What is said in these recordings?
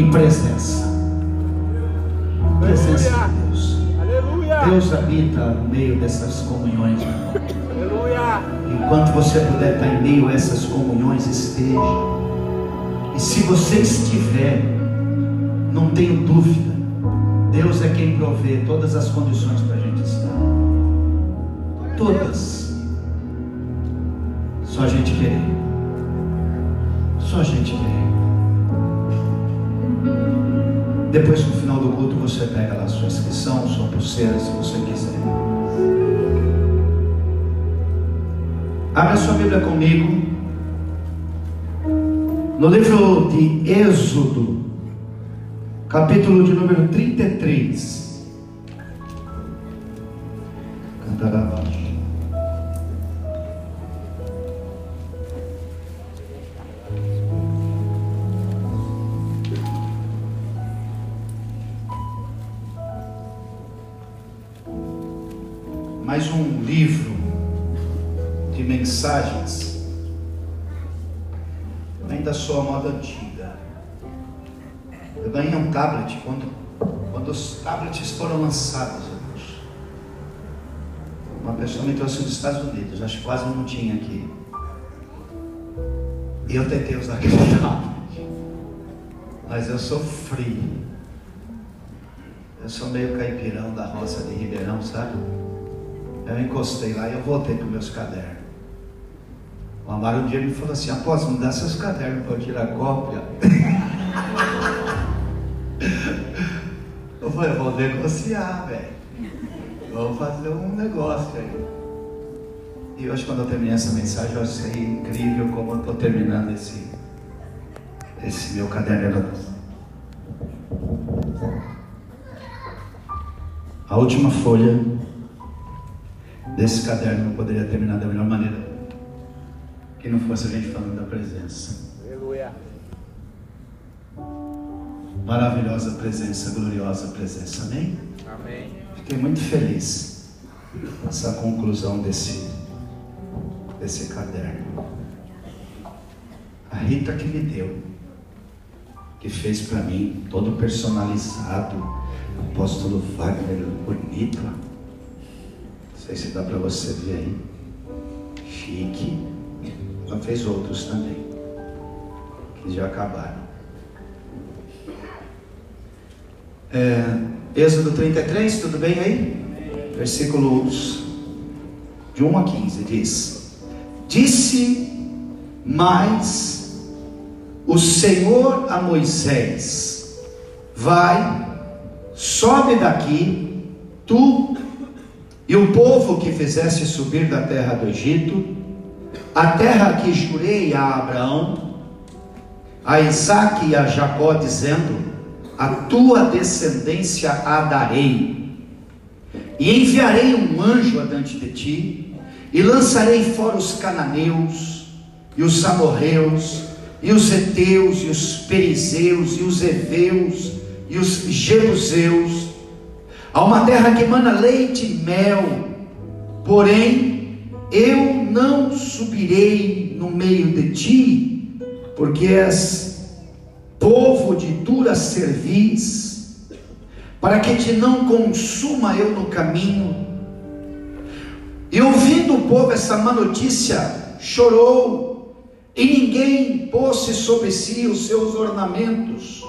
e Bíblia comigo. No livro mensagens. Eu ainda sou a moda antiga. Eu ganhei um tablet quando, quando os tablets foram lançados. irmãos. Uma pessoa me trouxe dos Estados Unidos, acho que quase não tinha aqui. E eu tentei usar aquele tablet. Mas eu sofri. Eu sou meio caipirão da roça de Ribeirão, sabe? Eu encostei lá e eu voltei para meus cadernos. O Amaro um dia me falou assim, após me dá seus cadernos para eu tirar cópia. Eu falei, eu vou negociar, velho. Vamos fazer um negócio aí. E hoje quando eu terminei essa mensagem, eu achei incrível como eu estou terminando esse, esse meu caderno. A última folha desse caderno não poderia terminar da melhor maneira que não fosse a gente falando da presença. Aleluia. Maravilhosa presença, gloriosa presença. Amém? Amém. Fiquei muito feliz com essa conclusão desse, desse caderno. A Rita que me deu, que fez para mim, todo personalizado. Apóstolo Wagner, bonito. Não sei se dá para você ver aí. Chique. Ela fez outros também, que já acabaram. É, Êxodo 33, tudo bem aí? Versículos de 1 a 15 diz: Disse mais o Senhor a Moisés: Vai, sobe daqui, tu e o povo que fizeste subir da terra do Egito, a terra que jurei a Abraão, a Isaque e a Jacó, dizendo: A tua descendência a darei, e enviarei um anjo adiante de ti, e lançarei fora os cananeus, e os amorreus, e os heteus, e os perizeus, e os heveus, e os jebuseus, a uma terra que emana leite e mel, porém eu não subirei no meio de ti, porque és povo de dura cerviz, para que te não consuma eu no caminho. E ouvindo o povo essa má notícia, chorou, e ninguém pôs sobre si os seus ornamentos.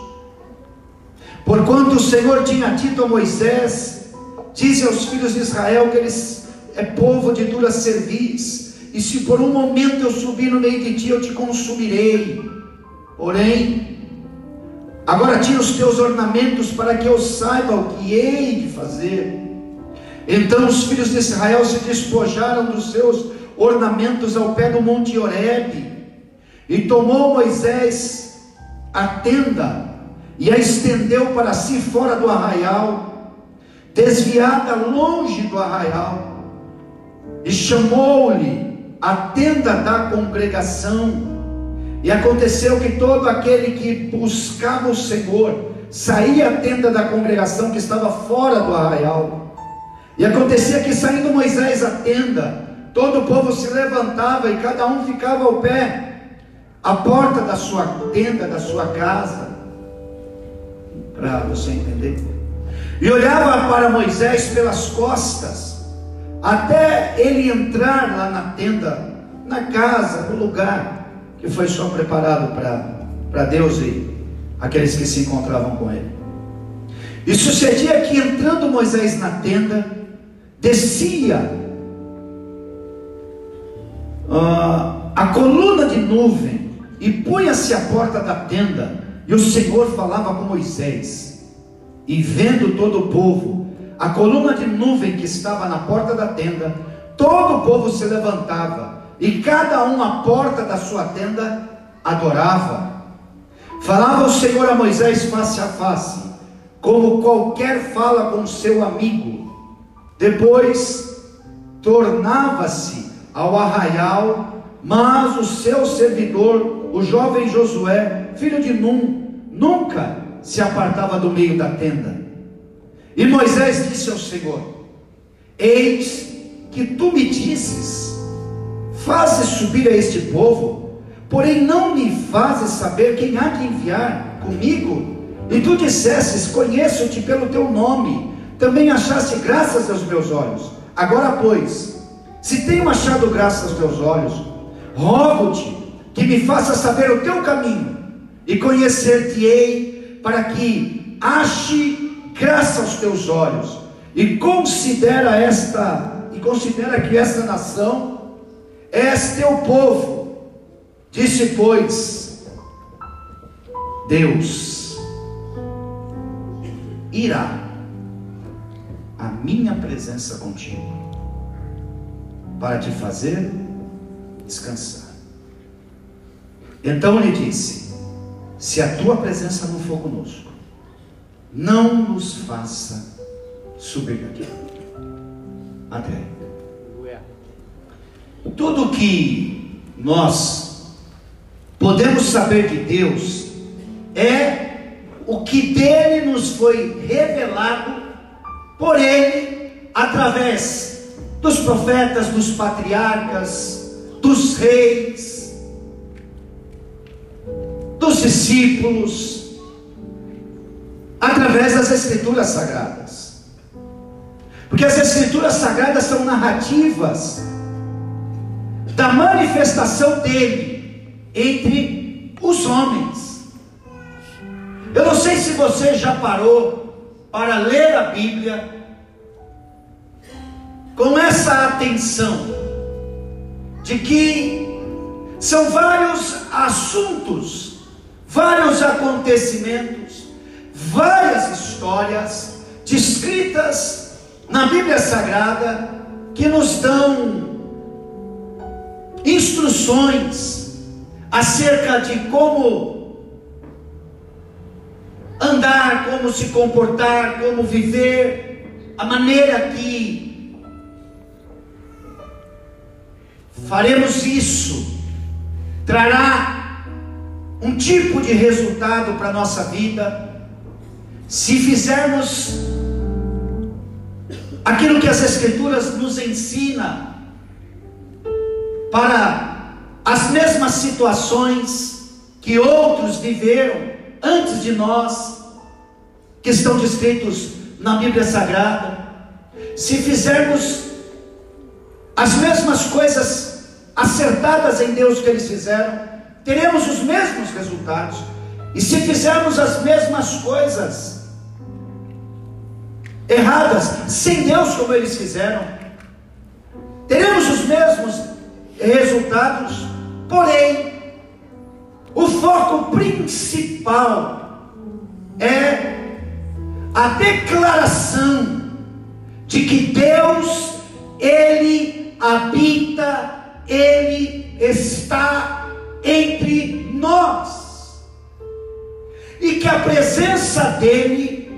Porquanto o Senhor tinha dito a Moisés: Dize aos filhos de Israel que eles é povo de dura cerviz, e se por um momento eu subir no meio de ti, eu te consumirei. Porém, agora tira os teus ornamentos para que eu saiba o que hei de fazer. Então os filhos de Israel se despojaram dos seus ornamentos ao pé do monte Horebe, e tomou Moisés a tenda e a estendeu para si fora do arraial, desviada longe do arraial, e chamou-lhe a tenda da congregação. E aconteceu que todo aquele que buscava o Senhor saía à tenda da congregação que estava fora do arraial. E acontecia que saindo Moisés à tenda, todo o povo se levantava e cada um ficava ao pé a porta da sua tenda, da sua casa, para você entender. E olhava para Moisés pelas costas, até ele entrar lá na tenda, na casa, no lugar que foi só preparado para Deus e aqueles que se encontravam com ele. E sucedia que entrando Moisés na tenda, descia uh, a coluna de nuvem e punha-se à porta da tenda, e o Senhor falava com Moisés. E vendo todo o povo, a coluna de nuvem que estava na porta da tenda, todo o povo se levantava, e cada um à porta da sua tenda adorava. Falava o Senhor a Moisés face a face, como qualquer fala com seu amigo. Depois tornava-se ao arraial, mas o seu servidor o jovem Josué, filho de Num, nunca se apartava do meio da tenda. E Moisés disse ao Senhor: Eis que tu me dizes, fazes subir a este povo, porém não me fazes saber quem há de enviar comigo. E tu dissesses: Conheço-te pelo teu nome, também achaste graças aos meus olhos. Agora, pois, se tenho achado graça aos teus olhos, rogo-te que me faça saber o teu caminho e conhecer-te-ei, para que ache graça aos teus olhos e considera esta e considera que esta nação é teu povo. Disse pois Deus irá a minha presença contigo para te fazer descansar. Então ele disse: Se a tua presença não for conosco, não nos faça subir daqui. Até. Tudo que nós podemos saber de Deus é o que dele nos foi revelado por ele através dos profetas, dos patriarcas, dos reis, dos discípulos, através das Escrituras Sagradas. Porque as Escrituras Sagradas são narrativas da manifestação dele entre os homens. Eu não sei se você já parou para ler a Bíblia com essa atenção de que são vários assuntos vários acontecimentos, várias histórias descritas na Bíblia Sagrada que nos dão instruções acerca de como andar, como se comportar, como viver, a maneira que faremos isso trará um tipo de resultado para a nossa vida, se fizermos aquilo que as Escrituras nos ensina para as mesmas situações que outros viveram antes de nós, que estão descritos na Bíblia Sagrada, se fizermos as mesmas coisas acertadas em Deus que eles fizeram, teremos os mesmos resultados. E se fizermos as mesmas coisas erradas, sem Deus como eles fizeram, teremos os mesmos resultados, porém, o foco principal é a declaração de que Deus, Ele habita, Ele está entre nós. e que a presença dele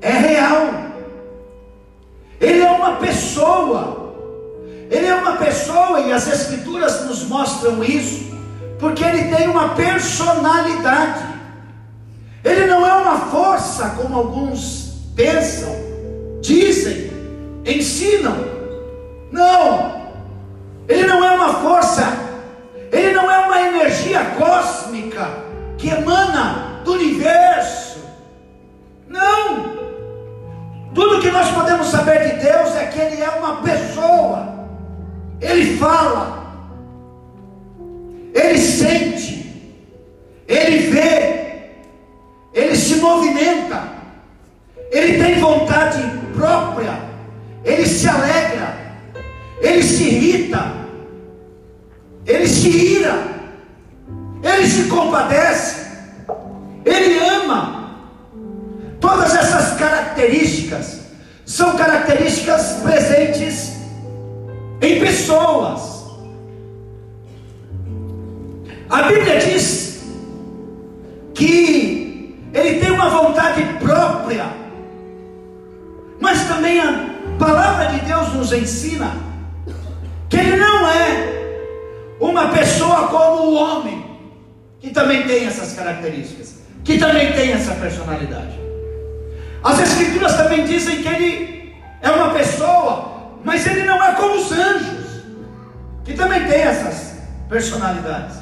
é real. Ele é uma pessoa. Ele é uma pessoa e as escrituras nos mostram isso, porque ele tem uma personalidade. Ele não é uma força como alguns pensam, dizem, ensinam. Não. Ele não é uma força, ele não é uma energia cósmica que emana do universo. Não. Tudo que nós podemos saber de Deus é que Ele é uma pessoa. Ele fala, Ele sente, Ele vê, Ele se movimenta, Ele tem vontade própria, Ele se alegra, Ele se irrita, Ele se ira, Ele se compadece, Ele ama. Todas essas características são características presentes em pessoas. A Bíblia diz que ele tem uma vontade própria, mas também a palavra de Deus nos ensina que ele não é uma pessoa como o homem, que também tem essas características, que também tem essa personalidade. As Escrituras também dizem que ele é uma pessoa, mas ele não é como os anjos, que também tem essas personalidades.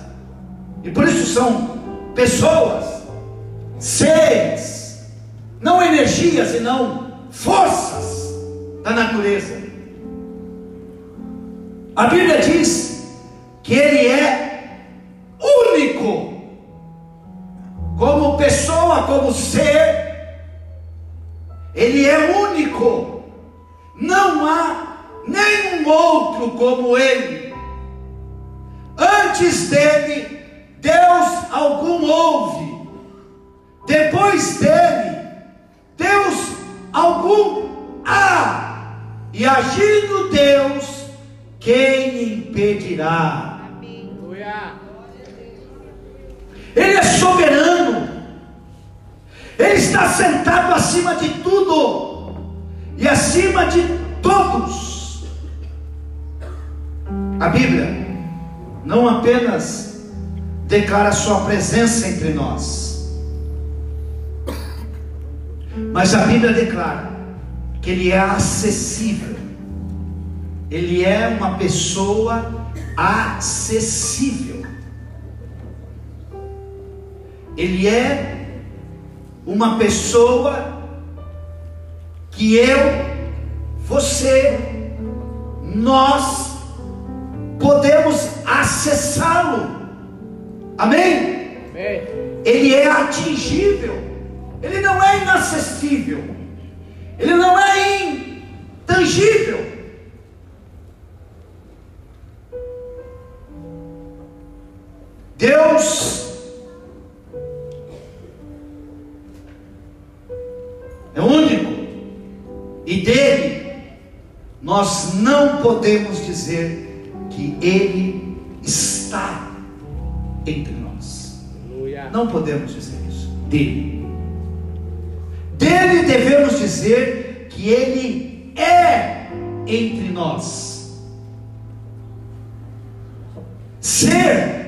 E por isso são pessoas, seres, não energias e não forças da natureza. A Bíblia diz que ele é único, como pessoa, como ser ele é único. Não há nenhum outro como ele. Antes dele, Deus algum houve. Depois dele, Deus algum há. E agindo Deus, quem impedirá? Ele é soberano. Ele está sentado acima de tudo e acima de todos. A Bíblia não apenas declara Sua presença entre nós, mas a Bíblia declara que Ele é acessível, Ele é uma pessoa acessível, Ele é uma pessoa que eu, você, nós podemos acessá-lo. Amém? Amém? Ele é atingível. Ele não é inacessível. Ele não é intangível. Deus é único, e dele nós não podemos dizer que ele está entre nós. Não podemos dizer isso. Dele. Dele devemos dizer que ele é entre nós. Ser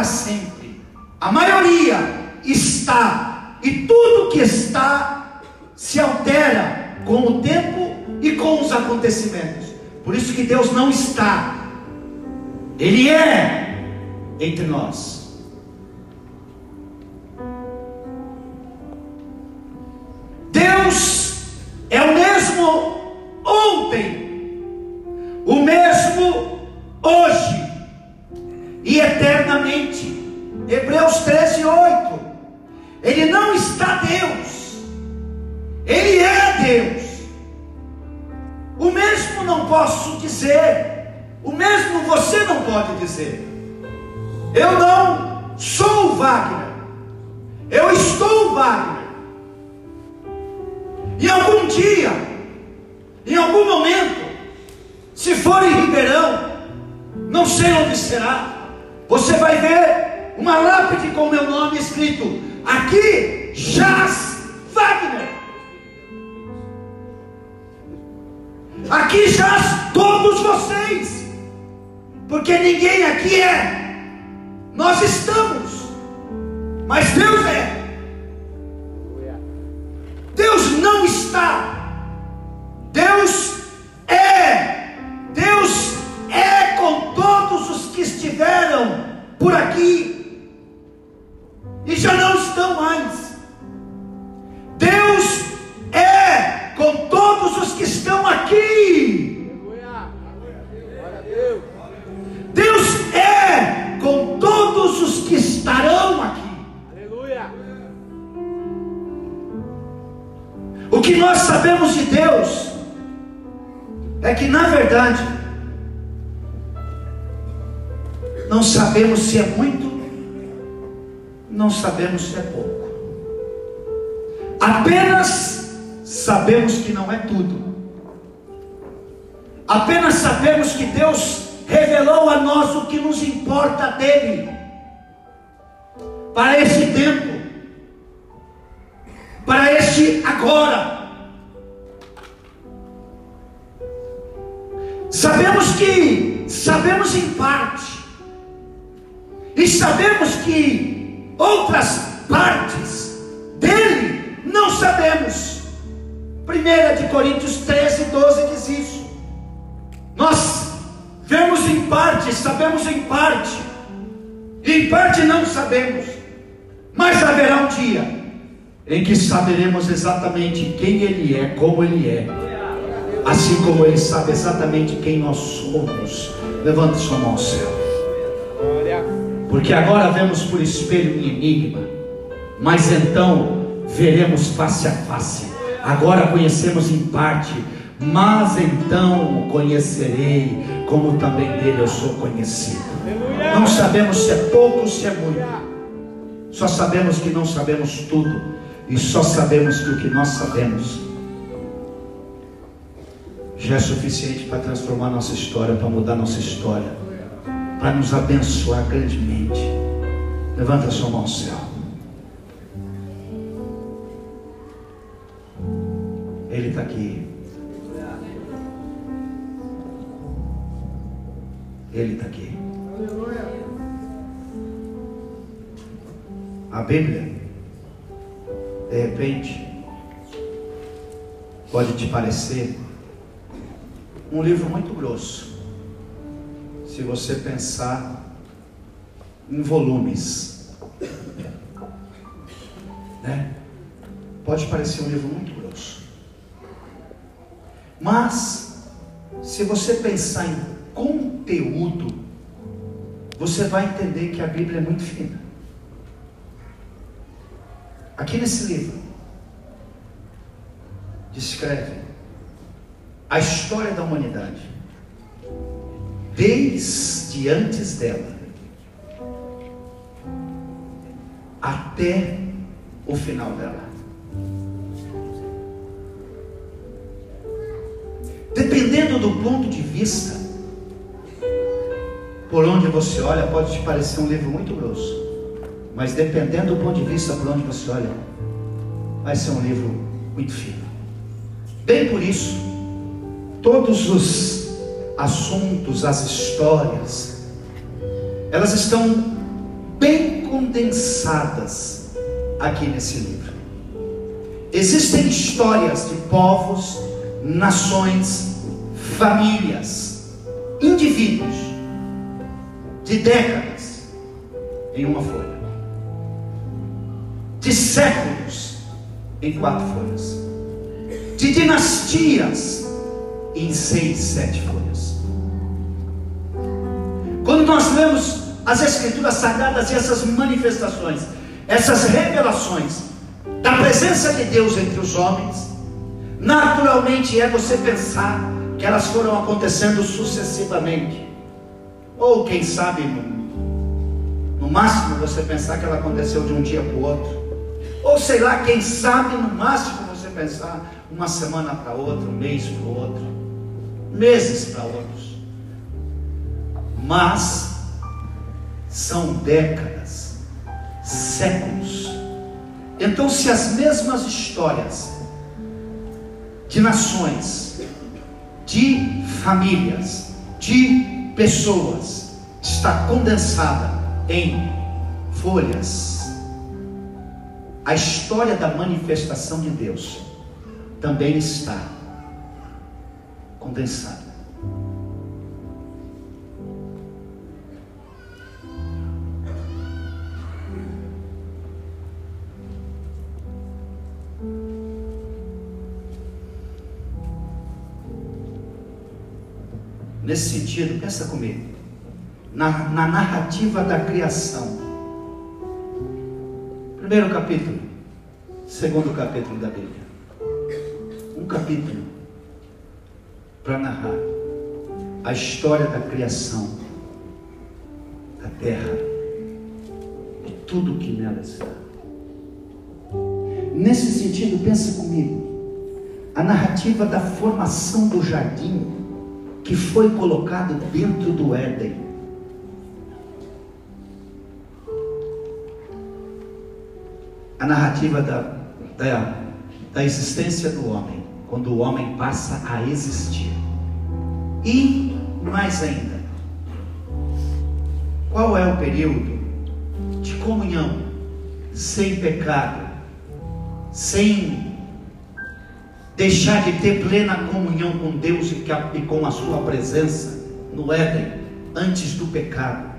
para sempre. A maioria está, e tudo que está se altera com o tempo e com os acontecimentos. Por isso que Deus não está. Ele é entre nós. Deus é o mesmo ontem, o mesmo hoje eternamente. Hebreus 13, 8. Ele não está Deus, Ele é Deus. O mesmo não posso dizer, o mesmo você não pode dizer. Eu não sou Wagner, eu estou Wagner. E algum dia Em algum momento, se for em Ribeirão, não sei onde será, você vai ver uma lápide com meu nome escrito: Aqui jaz Wagner. Aqui jaz todos vocês, porque ninguém aqui é, nós estamos, mas Deus é. Deus não está, Deus é, estiveram por aqui e já não estão mais. Deus é com todos os que estão aqui. Deus é com todos os que estarão aqui. O que nós sabemos de Deus é que, na verdade, não sabemos se é muito, não sabemos se é pouco. Apenas sabemos que não é tudo. Apenas sabemos que Deus revelou a nós o que nos importa dele para esse tempo, para este agora. Sabemos que sabemos em parte, e sabemos que outras partes dele não sabemos. 1 de Coríntios 13, 12 diz isso. Nós vemos em parte, sabemos em parte, em parte não sabemos, mas haverá um dia em que saberemos exatamente quem Ele é, como Ele é, assim como Ele sabe exatamente quem nós somos. Levante sua mão ao céu. Porque agora vemos por espelho em enigma, mas então veremos face a face. Agora conhecemos em parte, mas então conhecerei, como também dele eu sou conhecido. Não sabemos se é pouco ou se é muito. Só sabemos que não sabemos tudo. E só sabemos que o que nós sabemos já é suficiente para transformar nossa história, para mudar nossa história para nos abençoar grandemente. Levanta a sua mão ao céu. Ele está aqui. Ele está aqui. A Bíblia, de repente, pode te parecer um livro muito grosso se você pensar em volumes. Né? Pode parecer um livro muito grosso. Mas, se você pensar em conteúdo, você vai entender que a Bíblia é muito fina. Aqui nesse livro, descreve a história da humanidade desde antes dela até o final dela. Dependendo do ponto de vista, por onde você olha, pode te parecer um livro muito grosso, mas dependendo do ponto de vista por onde você olha, vai ser um livro muito fino. Bem por isso, todos os assuntos, as histórias, elas estão bem condensadas aqui nesse livro. Existem histórias de povos, nações, famílias, indivíduos, de décadas em uma folha, de séculos em quatro folhas, de dinastias em seis, sete folhas. Quando nós lemos as Escrituras Sagradas e essas manifestações, essas revelações da presença de Deus entre os homens, naturalmente é você pensar que elas foram acontecendo sucessivamente, ou quem sabe, no, no máximo você pensar que ela aconteceu de um dia para o outro, ou sei lá, quem sabe no máximo você pensar uma semana para outra, um mês para outro, meses para outros. Mas são décadas, séculos. Então, se as mesmas histórias de nações, de famílias, de pessoas está condensada em folhas, a história da manifestação de Deus também está condensada. Nesse sentido, pensa comigo, na, na narrativa da criação. Primeiro capítulo, segundo capítulo da Bíblia. Um capítulo para narrar a história da criação da terra e tudo que nela está. Nesse sentido, pensa comigo, a narrativa da formação do jardim que foi colocado dentro do Éden. A narrativa da, da, da existência do homem, quando o homem passa a existir. E mais ainda, qual é o período de comunhão sem pecado, sem deixar de ter plena comunhão com Deus e com a sua presença no Éden, antes do pecado,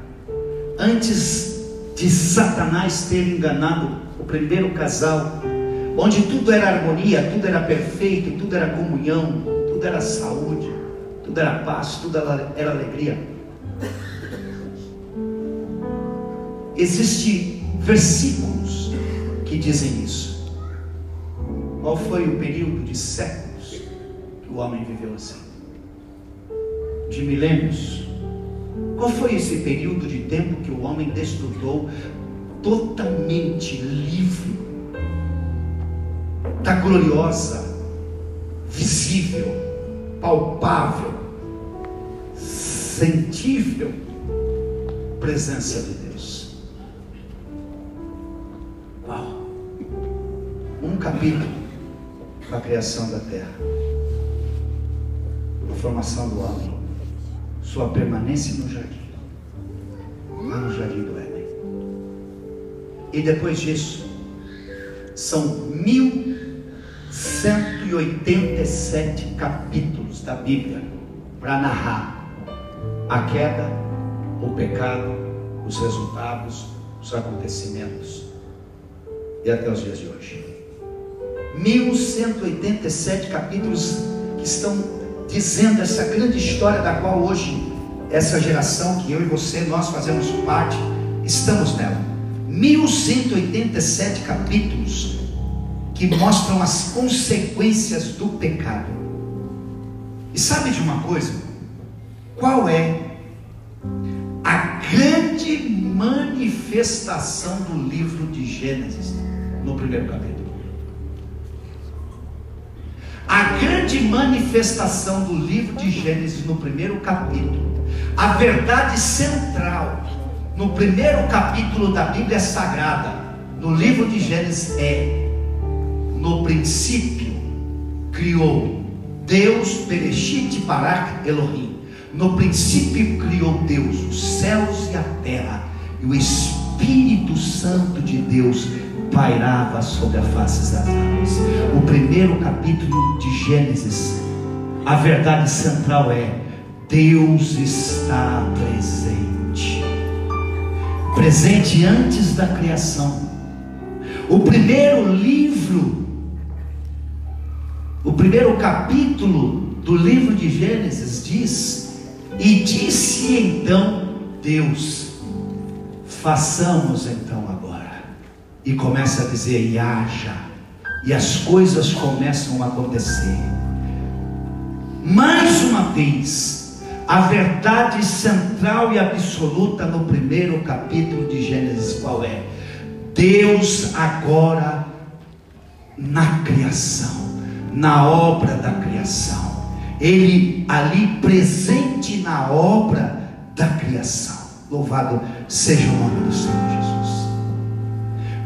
antes de Satanás ter enganado o primeiro casal, onde tudo era harmonia, tudo era perfeito, tudo era comunhão, tudo era saúde, tudo era paz, tudo era alegria. Existem versículos que dizem isso. Qual foi o período de séculos que o homem viveu assim? De milênios? Qual foi esse período de tempo que o homem desfrutou totalmente livre da gloriosa, visível, palpável, sentível presença de Deus? Uau! Um capítulo a criação da terra, a formação do homem, sua permanência no jardim, lá no jardim do Éden. E depois disso, são 1187 capítulos da Bíblia para narrar a queda, o pecado, os resultados, os acontecimentos e até os dias de hoje. 1187 capítulos que estão dizendo essa grande história da qual hoje essa geração que eu e você nós fazemos parte, estamos nela. 1187 capítulos que mostram as consequências do pecado. E sabe de uma coisa? Qual é a grande manifestação do livro de Gênesis no primeiro capítulo? a grande manifestação do livro de Gênesis no primeiro capítulo, a verdade central no primeiro capítulo da Bíblia Sagrada, no livro de Gênesis é: no princípio criou Deus Bereshit Barak Elohim. No princípio criou Deus os céus e a terra, e o Espírito Santo de Deus pairava sobre a face das águas. O primeiro capítulo de Gênesis, a verdade central é: Deus está presente. Presente antes da criação. O primeiro livro, o primeiro capítulo do livro de Gênesis diz: E disse então Deus: façamos então agora e começa a dizer: e haja, e as coisas começam a acontecer. Mais uma vez, a verdade central e absoluta no primeiro capítulo de Gênesis qual é? Deus agora na criação, na obra da criação. Ele ali presente na obra da criação. Louvado seja o nome do Senhor Jesus.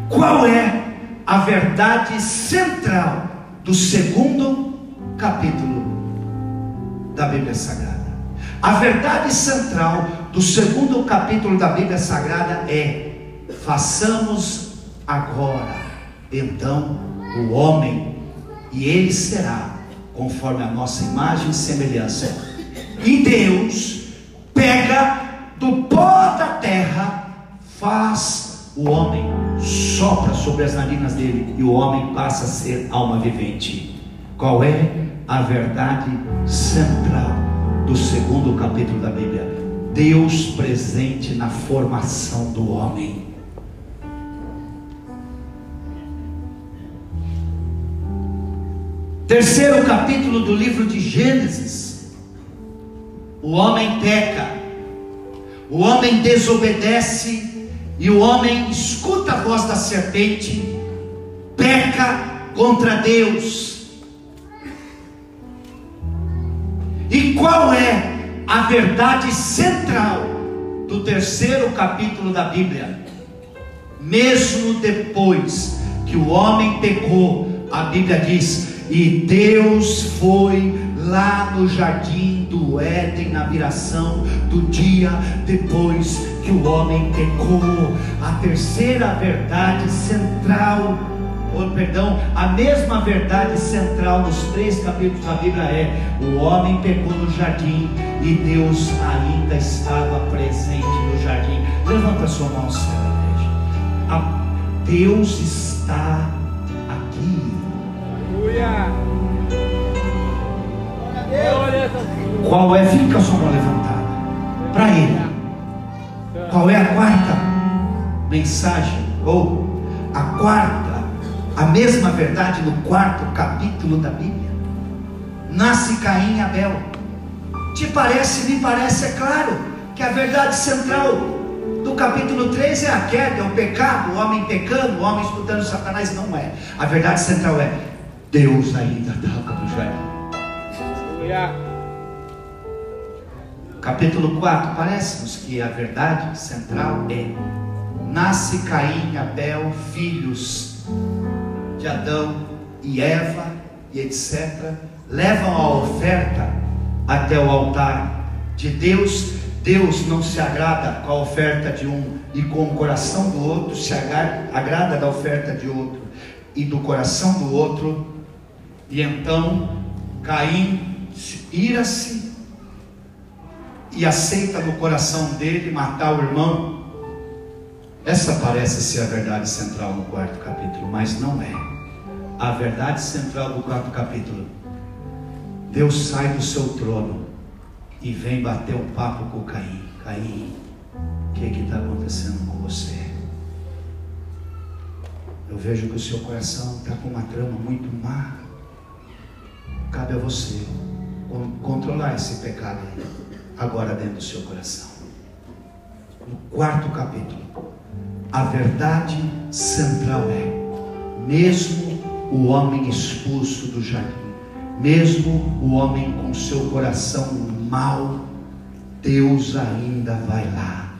Qual é a verdade central do segundo capítulo da Bíblia Sagrada? A verdade central do segundo capítulo da Bíblia Sagrada é: façamos agora, então, o homem, e ele será conforme a nossa imagem e semelhança. E Deus pega do pó da terra, faz o homem, sopra sobre as narinas dele, e o homem passa a ser alma vivente. Qual é a verdade central do segundo capítulo da Bíblia? Deus presente na formação do homem. Terceiro capítulo do livro de Gênesis. O homem peca, o homem desobedece e o homem escuta a voz da serpente, peca contra Deus. E qual é a verdade central do terceiro capítulo da Bíblia? Mesmo depois que o homem pecou, a Bíblia diz: e Deus foi lá no jardim do Éden, na viração do dia depois que o homem pecou. A terceira verdade central, ou perdão, a mesma verdade central nos três capítulos da Bíblia é: o homem pecou no jardim e Deus ainda estava presente no jardim. Levanta sua mão, Senhor. Deus está qual é? Fica a sua mão levantada. Para ele. Qual é a quarta mensagem? Ou a quarta, a mesma verdade no quarto capítulo da Bíblia? Nasce Caim e Abel. Te parece, me parece, é claro, que a verdade central do capítulo 3 é a queda, é o pecado, o homem pecando, o homem escutando Satanás. Não é. A verdade central é Deus ainda estava no jardim. Capítulo 4, parece-nos que a verdade central é: nasce Caim e Abel, filhos de Adão e Eva, e etc., levam a oferta até o altar de Deus. Deus não se agrada com a oferta de um e com o coração do outro, se agrada da oferta de outro e do coração do outro e então Caim ira-se e aceita no coração dele matar o irmão. Essa parece ser a verdade central no quarto capítulo, mas não é. A verdade central do quarto capítulo. Deus sai do seu trono e vem bater um papo com Caim. Caim, o que está acontecendo com você? Eu vejo que o seu coração está com uma trama muito má. Cabe a você controlar esse pecado aí, agora dentro do seu coração. No quarto capítulo, a verdade central é: mesmo o homem expulso do jardim, mesmo o homem com seu coração mau, Deus ainda vai lá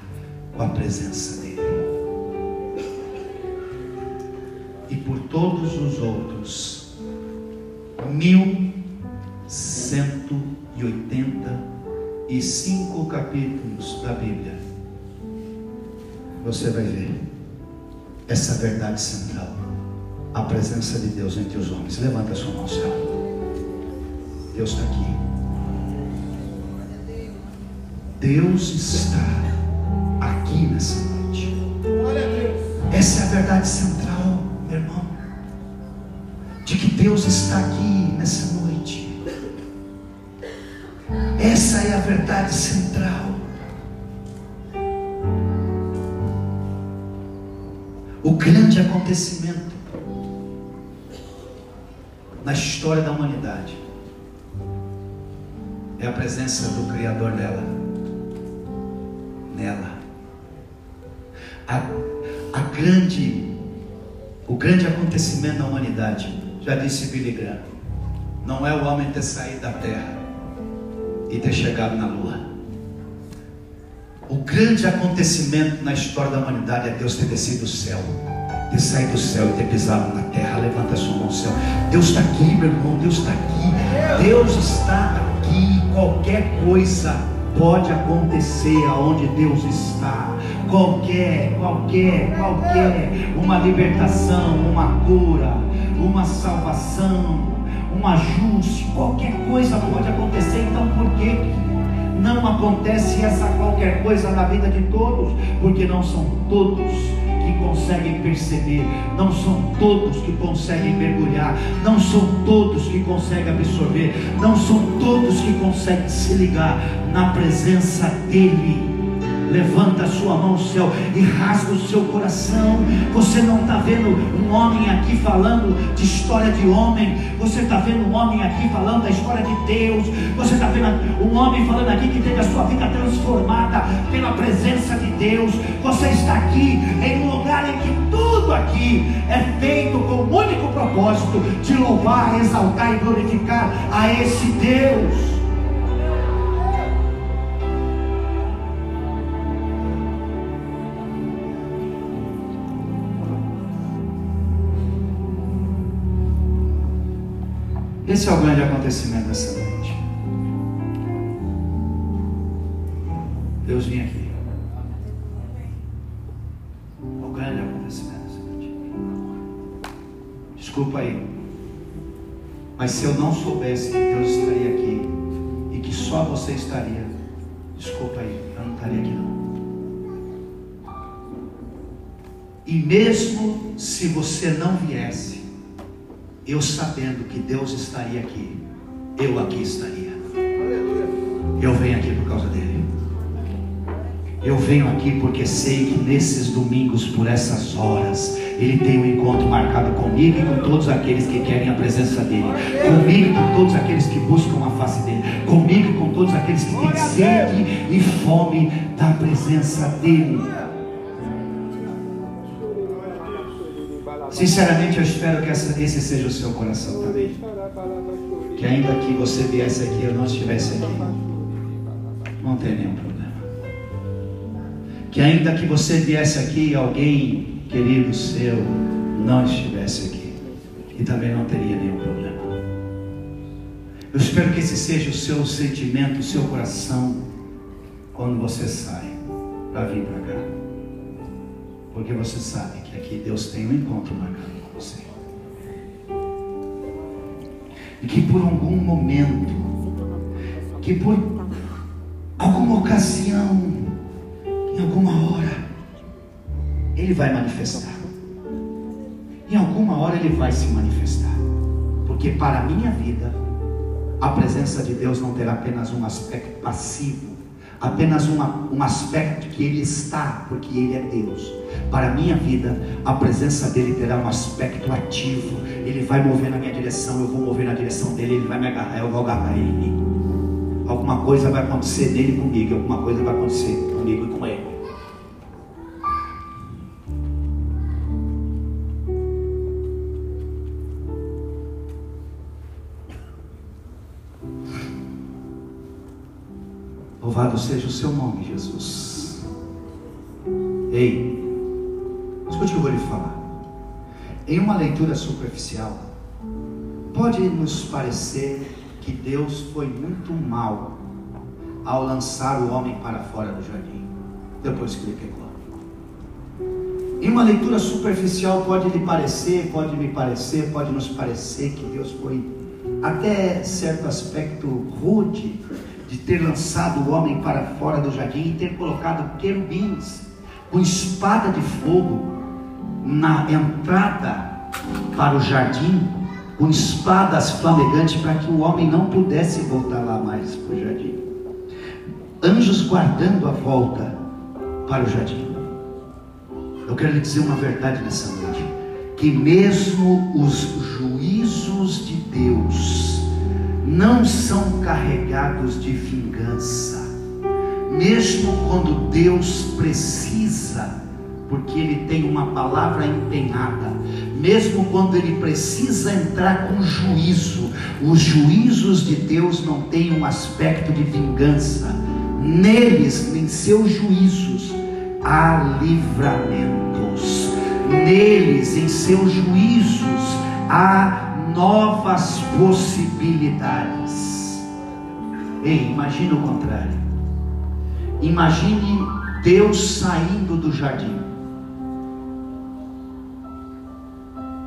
com a presença dele. E por todos os outros, mil 185 capítulos da Bíblia, você vai ver essa verdade central, a presença de Deus entre os homens. Levanta a sua mão, céu. Deus está aqui. Deus está aqui nessa noite. Essa é a verdade central, meu irmão. De que Deus está aqui nessa noite. Essa é a verdade central. O grande acontecimento na história da humanidade é a presença do Criador nela. Nela. A, a grande, o grande acontecimento da humanidade, já disse Billy Graham, não é o homem ter saído da terra e ter chegado na lua. O grande acontecimento na história da humanidade é Deus ter descido do céu, ter saído do céu e ter pisado na terra. Levanta a sua mão ao céu. Deus está aqui, meu irmão. Deus está aqui. Deus está aqui. Qualquer coisa pode acontecer aonde Deus está. Qualquer, qualquer, qualquer, uma libertação, uma cura, uma salvação, um ajuste, qualquer coisa pode acontecer. Então, por que não acontece essa qualquer coisa na vida de todos? Porque não são todos que conseguem perceber, não são todos que conseguem mergulhar, não são todos que conseguem absorver, não são todos que conseguem se ligar na presença dEle. Levanta a sua mão céu e rasga o seu coração. Você não está vendo um homem aqui falando de história de homem. Você está vendo um homem aqui falando da história de Deus. Você está vendo um homem falando aqui que teve a sua vida transformada pela presença de Deus. Você está aqui em um lugar em que tudo aqui é feito com o único propósito de louvar, exaltar e glorificar a esse Deus. Esse é o grande acontecimento dessa noite. Deus vinha aqui. É o grande acontecimento dessa noite. Desculpa aí. Mas se eu não soubesse que Deus estaria aqui e que só você estaria, desculpa aí, eu não estaria aqui não. E mesmo se você não viesse, eu sabendo que Deus estaria aqui, eu aqui estaria. Eu venho aqui por causa dele. Eu venho aqui porque sei que nesses domingos, por essas horas, ele tem um encontro marcado comigo e com todos aqueles que querem a presença dele. Comigo e com todos aqueles que buscam a face dele. Comigo e com todos aqueles que têm sede e fome da presença dele. Sinceramente, eu espero que essa, esse seja o seu coração também. Que ainda que você viesse aqui, eu não estivesse aqui, não tem nenhum problema. Que ainda que você viesse aqui e alguém querido seu não estivesse aqui, e também não teria nenhum problema. Eu espero que esse seja o seu sentimento, o seu coração, quando você sai para vir para cá. Porque você sabe que Deus tem um encontro marcado com você. E que por algum momento, que por alguma ocasião, em alguma hora, Ele vai manifestar. Em alguma hora Ele vai se manifestar. Porque para a minha vida, a presença de Deus não terá apenas um aspecto passivo apenas uma, um aspecto que Ele está, porque Ele é Deus. Para a minha vida, a presença dele terá um aspecto ativo. Ele vai mover na minha direção, eu vou mover na direção dele, ele vai me agarrar, eu vou agarrar ele. Alguma coisa vai acontecer nele comigo, alguma coisa vai acontecer comigo e com ele. Louvado seja o seu nome, Jesus. Ei, escute o que eu vou lhe falar. Em uma leitura superficial, pode nos parecer que Deus foi muito mal ao lançar o homem para fora do jardim, depois que ele pecou. Em uma leitura superficial pode lhe parecer, pode me parecer, pode nos parecer que Deus foi até certo aspecto rude de ter lançado o homem para fora do jardim e ter colocado querubins com espada de fogo na entrada para o jardim, com espadas flamegantes para que o homem não pudesse voltar lá mais para o jardim. Anjos guardando a volta para o jardim. Eu quero lhe dizer uma verdade nessa noite: que mesmo os juízos de Deus, não são carregados de vingança. Mesmo quando Deus precisa porque ele tem uma palavra empenhada. Mesmo quando ele precisa entrar com juízo, os juízos de Deus não têm um aspecto de vingança. Neles, em seus juízos, há livramentos. Neles, em seus juízos, há novas possibilidades. Ei, imagine o contrário. Imagine Deus saindo do jardim,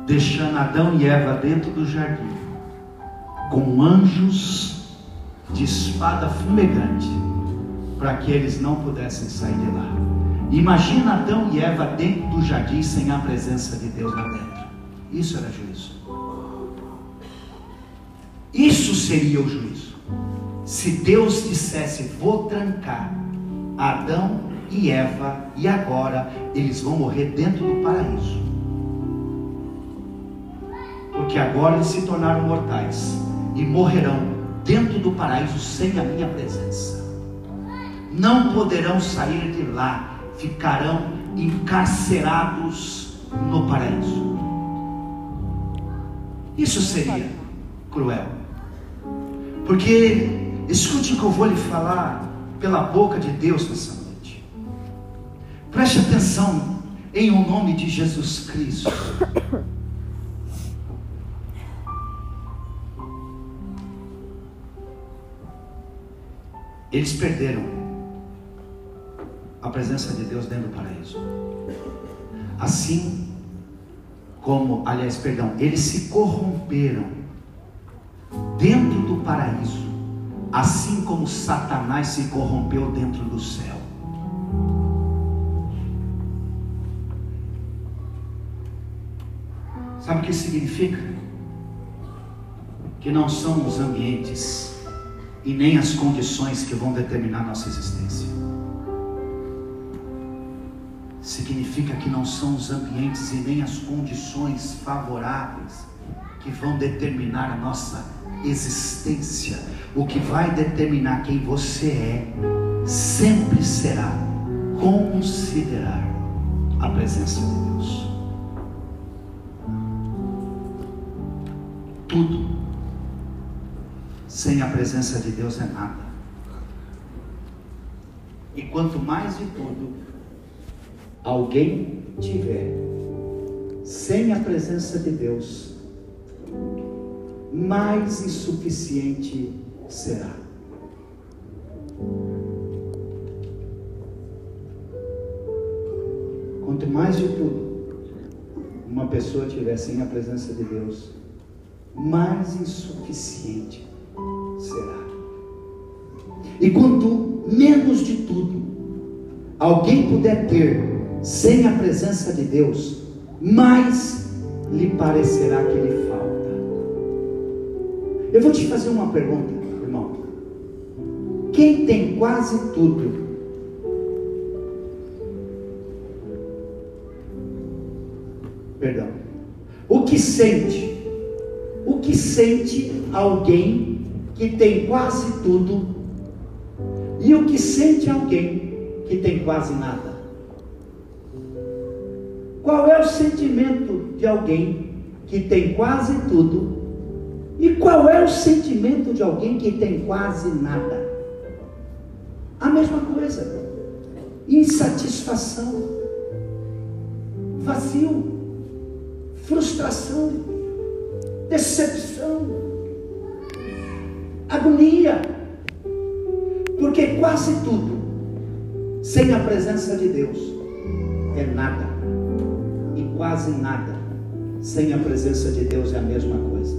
deixando Adão e Eva dentro do jardim, com anjos de espada fumegante, para que eles não pudessem sair de lá. Imagina Adão e Eva dentro do jardim sem a presença de Deus lá dentro. Isso era juízo. Isso seria o juízo. Se Deus dissesse: Vou trancar Adão e Eva, e agora eles vão morrer dentro do paraíso. Porque agora se tornaram mortais e morrerão dentro do paraíso sem a minha presença. Não poderão sair de lá, ficarão encarcerados no paraíso. Isso seria cruel. Porque, escute o que eu vou lhe falar pela boca de Deus nessa noite. Preste atenção em o um nome de Jesus Cristo. Eles perderam a presença de Deus dentro do paraíso. Assim como, aliás, perdão, eles se corromperam dentro do paraíso, assim como Satanás se corrompeu dentro do céu. Sabe o que significa? Que não são os ambientes e nem as condições que vão determinar nossa existência significa que não são os ambientes e nem as condições favoráveis que vão determinar a nossa existência. O que vai determinar quem você é sempre será considerar a presença de Deus. Tudo sem a presença de Deus é nada. E quanto mais de tudo, alguém tiver sem a presença de Deus, mais insuficiente será. Quanto mais de tudo uma pessoa tiver sem a presença de Deus, mais insuficiente será. E quanto menos de tudo alguém puder ter sem a presença de Deus, mais lhe parecerá que lhe falta. Eu vou te fazer uma pergunta, irmão. Quem tem quase tudo, perdão, o que sente, o que sente alguém que tem quase tudo, e o que sente alguém que tem quase nada? Qual é o sentimento de alguém que tem quase tudo? E qual é o sentimento de alguém que tem quase nada? A mesma coisa. Insatisfação, vazio, frustração, decepção, agonia. Porque quase tudo, sem a presença de Deus, é nada quase nada. Sem a presença de Deus é a mesma coisa.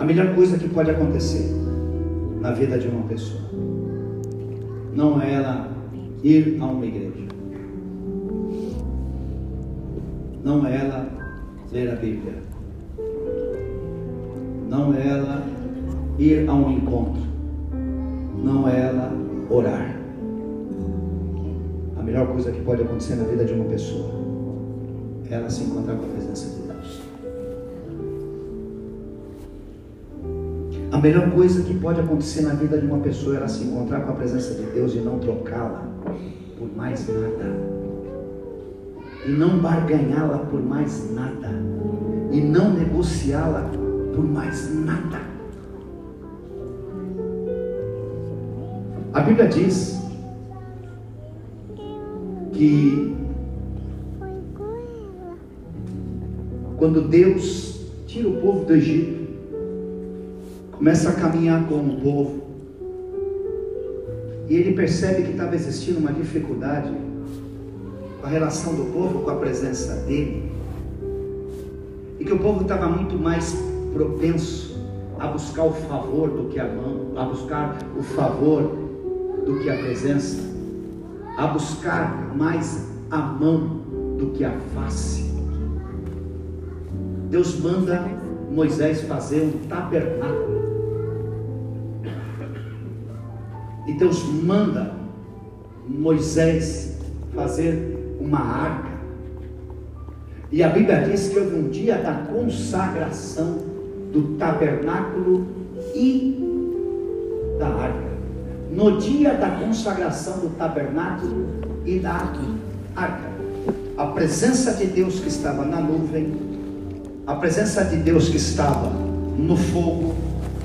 A melhor coisa que pode acontecer na vida de uma pessoa não é ela ir a uma igreja, não é ela ler a Bíblia. Não é ela ir a um encontro. Não é ela orar. A melhor coisa que pode acontecer na vida de uma pessoa é ela se encontrar com a presença de Deus. A melhor coisa que pode acontecer na vida de uma pessoa é ela se encontrar com a presença de Deus e não trocá-la por mais nada. E não barganhá-la por mais nada. E não negociá-la por mais nada. A Bíblia diz que quando Deus tira o povo do Egito, começa a caminhar com o povo, e ele percebe que estava existindo uma dificuldade com a relação do povo com a presença dele, e que o povo estava muito mais propenso a buscar o favor do que a mão, a buscar o favor do que a presença, a buscar mais a mão do que a face. Deus manda Moisés fazer um tabernáculo. Deus manda Moisés fazer uma arca. E a Bíblia diz que houve um dia da consagração do tabernáculo e da arca. No dia da consagração do tabernáculo e da arca, a presença de Deus que estava na nuvem a presença de Deus que estava no fogo,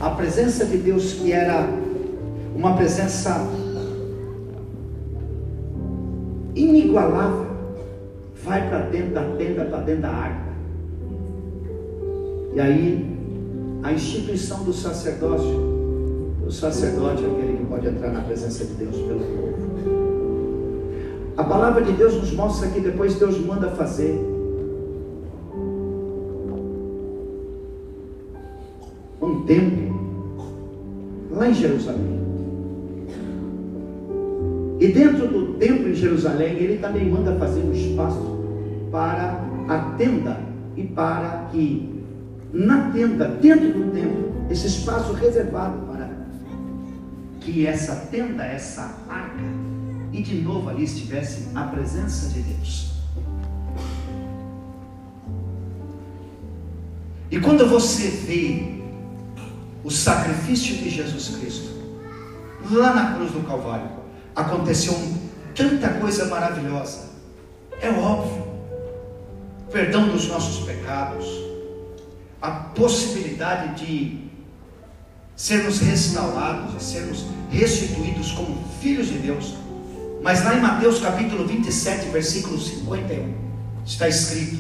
a presença de Deus que era uma presença inigualável, vai para dentro da tenda, para dentro da arca. E aí, a instituição do sacerdócio, o sacerdote é aquele que pode entrar na presença de Deus pelo povo. A palavra de Deus nos mostra que depois Deus manda fazer um templo lá em Jerusalém. E dentro do templo em Jerusalém, ele também manda fazer um espaço para a tenda e para que na tenda, dentro do templo, esse espaço reservado para que essa tenda, essa arca, e de novo ali estivesse a presença de Deus. E quando você vê o sacrifício de Jesus Cristo, lá na cruz do Calvário, aconteceu tanta coisa maravilhosa. É óbvio, perdão dos nossos pecados, a possibilidade de sermos restaurados e sermos restituídos como filhos de Deus. Mas lá em Mateus capítulo 27, versículo 51, está escrito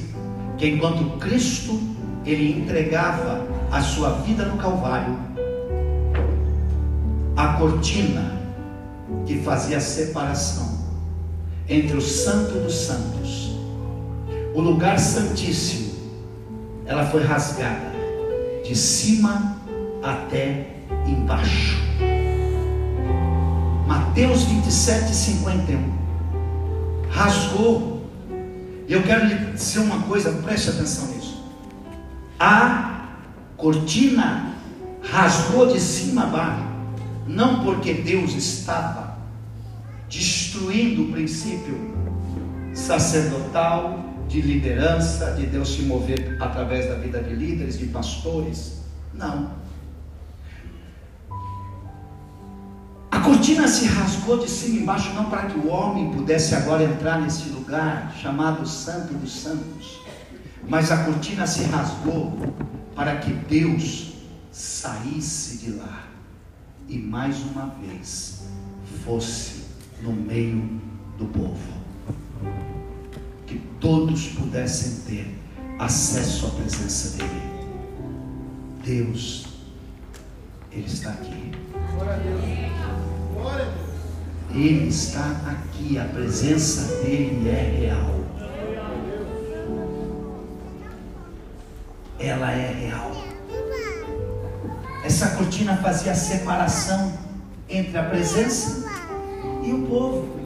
que enquanto Cristo ele entregava a sua vida no Calvário, a cortina que fazia a separação entre o Santo dos Santos, o lugar santíssimo, ela foi rasgada de cima até embaixo. Mateus 27, 51. Rasgou. E eu quero lhe dizer uma coisa, preste atenção nisso. A cortina rasgou de cima a baixo, não porque Deus estava destruindo o princípio sacerdotal de liderança, de Deus se mover através da vida de líderes, de pastores, não. A cortina se rasgou de cima embaixo, não para que o homem pudesse agora entrar nesse lugar chamado Santo dos Santos, mas a cortina se rasgou para que Deus saísse de lá e mais uma vez fosse no meio do povo. Que todos pudessem ter acesso à presença dEle. Deus, Ele está aqui. Ele está aqui, a presença dEle é real. ela é real. Essa cortina fazia a separação entre a presença e o povo.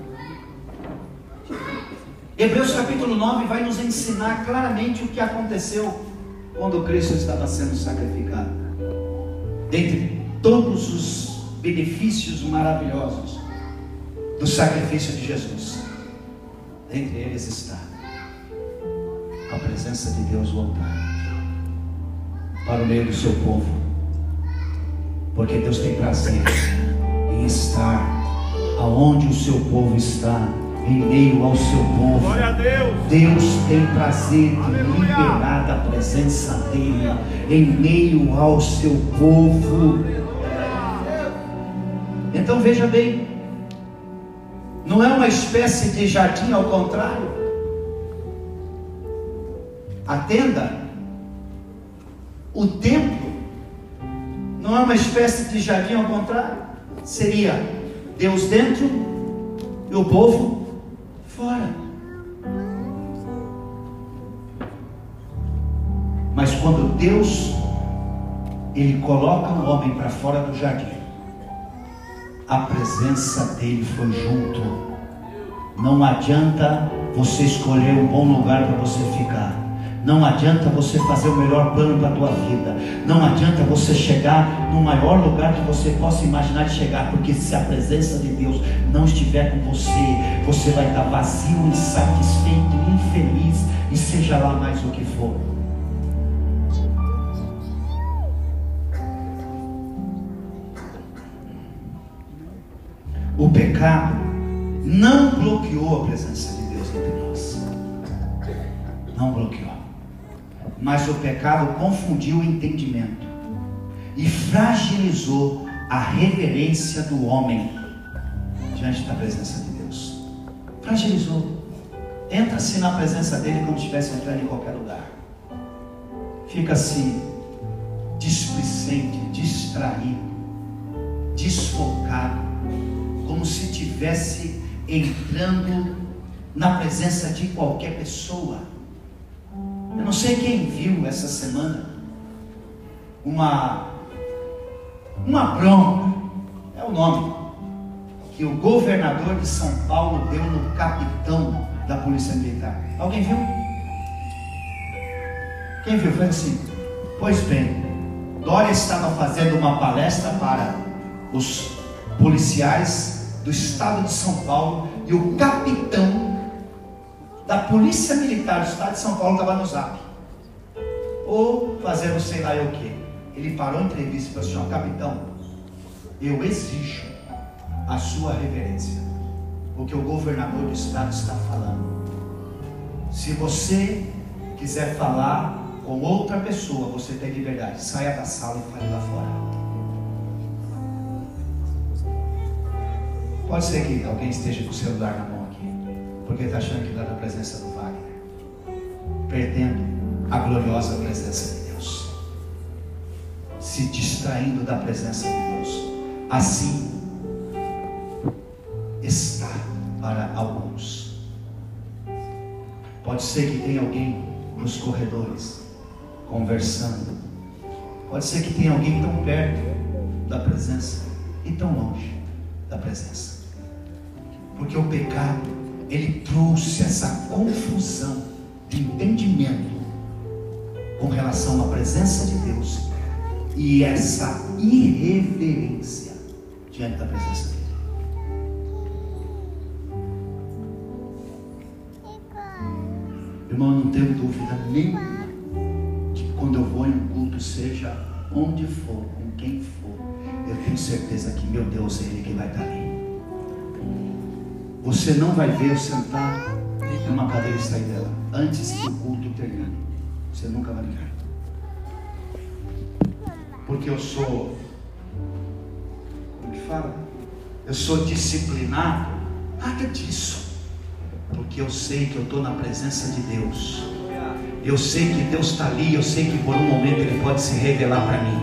Hebreus capítulo 9 vai nos ensinar claramente o que aconteceu quando Cristo estava sendo sacrificado. Dentre todos os benefícios maravilhosos do sacrifício de Jesus, dentre eles está a presença de Deus voltar para o meio do seu povo, porque Deus tem prazer em estar aonde o seu povo está, em meio ao seu povo. Glória a Deus. Deus tem prazer em liberar da presença dele em meio ao seu povo. Então veja bem, não é uma espécie de jardim ao contrário. A tenda, o templo, não é uma espécie de jardim ao contrário. Seria Deus dentro e o povo fora. Mas quando Deus ele coloca o homem para fora do jardim, a presença dele foi junto. Não adianta você escolher um bom lugar para você ficar. Não adianta você fazer o melhor plano para a tua vida. Não adianta você chegar no maior lugar que você possa imaginar de chegar, porque se a presença de Deus não estiver com você, você vai estar vazio, insatisfeito, infeliz e seja lá mais o que for. O pecado não bloqueou a presença de Deus entre nós. Não bloqueou. Mas o pecado confundiu o entendimento e fragilizou a reverência do homem diante da presença de Deus. Fragilizou. Entra-se na presença dele como se estivesse entrando em qualquer lugar. Fica-se displicente, distraído, desfocado, como se estivesse entrando na presença de qualquer pessoa eu não sei quem viu essa semana uma uma bronca, é o nome que o governador de São Paulo deu no capitão da Polícia Militar. Alguém viu? Quem viu? Foi assim. Pois bem, Dória estava fazendo uma palestra para os policiais do estado de São Paulo e o capitão da Polícia Militar do Estado de São Paulo estava no zap. Ou fazendo sei lá o que. Ele parou a entrevista e falou assim: capitão, eu exijo a sua reverência. O que o governador do estado está falando. Se você quiser falar com outra pessoa, você tem liberdade. Saia da sala e fale lá fora. Pode ser que alguém esteja com o celular na mão porque está achando que está na presença do Wagner, perdendo a gloriosa presença de Deus, se distraindo da presença de Deus. Assim está para alguns. Pode ser que tenha alguém nos corredores conversando. Pode ser que tenha alguém tão perto da presença e tão longe da presença. Porque o pecado ele trouxe essa confusão de entendimento com relação à presença de Deus e essa irreverência diante da presença dele. Irmão, não tenho dúvida nenhuma que quando eu vou em um culto, seja onde for, com quem for, eu tenho certeza que meu Deus é Ele que vai estar ali. Você não vai ver eu sentar numa cadeira e sair dela antes que o culto termine. Você nunca vai ver. Porque eu sou, como que fala? Eu sou disciplinado. Nada disso. Porque eu sei que eu estou na presença de Deus. Eu sei que Deus está ali. Eu sei que por um momento Ele pode se revelar para mim.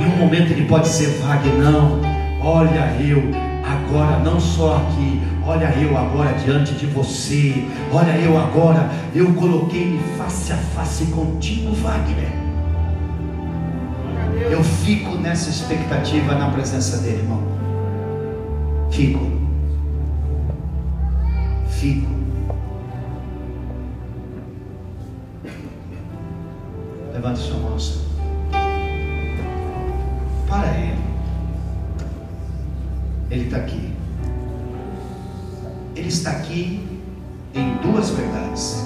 Em um momento Ele pode ser Wagner. Não. Olha eu agora, não só aqui, olha eu agora diante de você, olha eu agora, eu coloquei-me face a face contigo, Wagner. Eu fico nessa expectativa na presença dele, irmão. Fico. Fico. Levante sua mão. Para ele. Ele está aqui. Ele está aqui em duas verdades.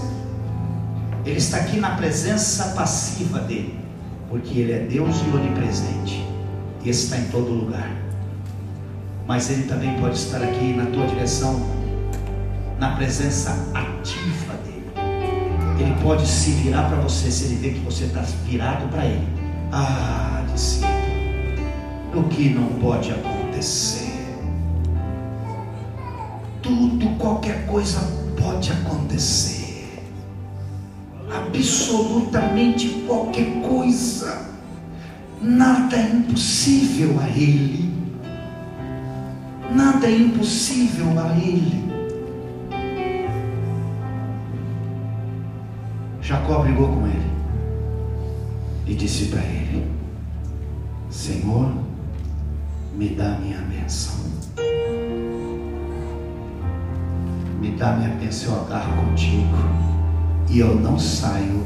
Ele está aqui na presença passiva dele, porque ele é Deus e onipresente, e está em todo lugar. Mas ele também pode estar aqui na tua direção, na presença ativa dele. Ele pode se virar para você se ele vê que você está virado para ele. Ah, discípulo, o que não pode acontecer? Tudo, qualquer coisa pode acontecer absolutamente qualquer coisa. Nada é impossível a Ele. Nada é impossível a Ele. Jacó brigou com ele e disse para ele: Senhor, me dá minha bênção. Me dá minha bênção, eu agarro contigo e eu não saio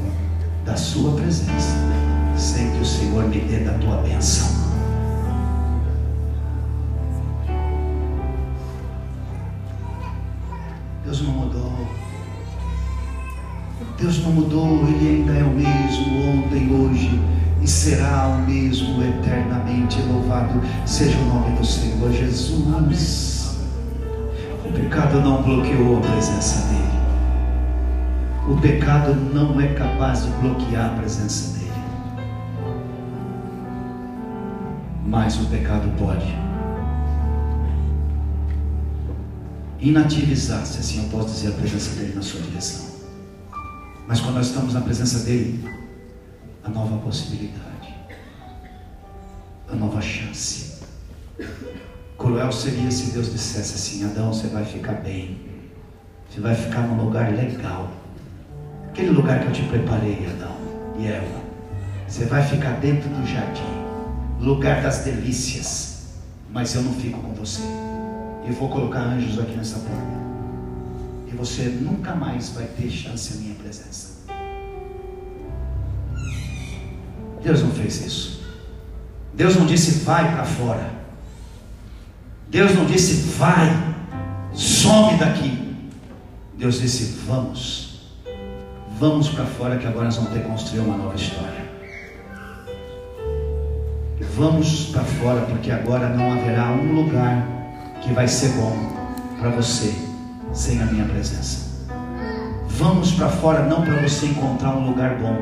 da sua presença sem que o Senhor me dê da tua bênção. Deus não mudou. Deus não mudou, Ele ainda é o mesmo ontem, hoje e será o mesmo eternamente. Louvado seja o nome do Senhor Jesus. Pecado não bloqueou a presença dEle. O pecado não é capaz de bloquear a presença dele. Mas o pecado pode inativizar, se assim eu posso dizer, a presença dele na sua direção. Mas quando nós estamos na presença dele, a nova possibilidade, a nova chance. Cruel seria se Deus dissesse assim: Adão, você vai ficar bem, você vai ficar num lugar legal Aquele lugar que eu te preparei, Adão e Eva. Você vai ficar dentro do jardim, lugar das delícias. Mas eu não fico com você. Eu vou colocar anjos aqui nessa porta. E você nunca mais vai ter chance à minha presença. Deus não fez isso. Deus não disse vai para fora. Deus não disse vai, some daqui. Deus disse vamos. Vamos para fora que agora nós vamos ter que construir uma nova história. Vamos para fora porque agora não haverá um lugar que vai ser bom para você sem a minha presença. Vamos para fora não para você encontrar um lugar bom.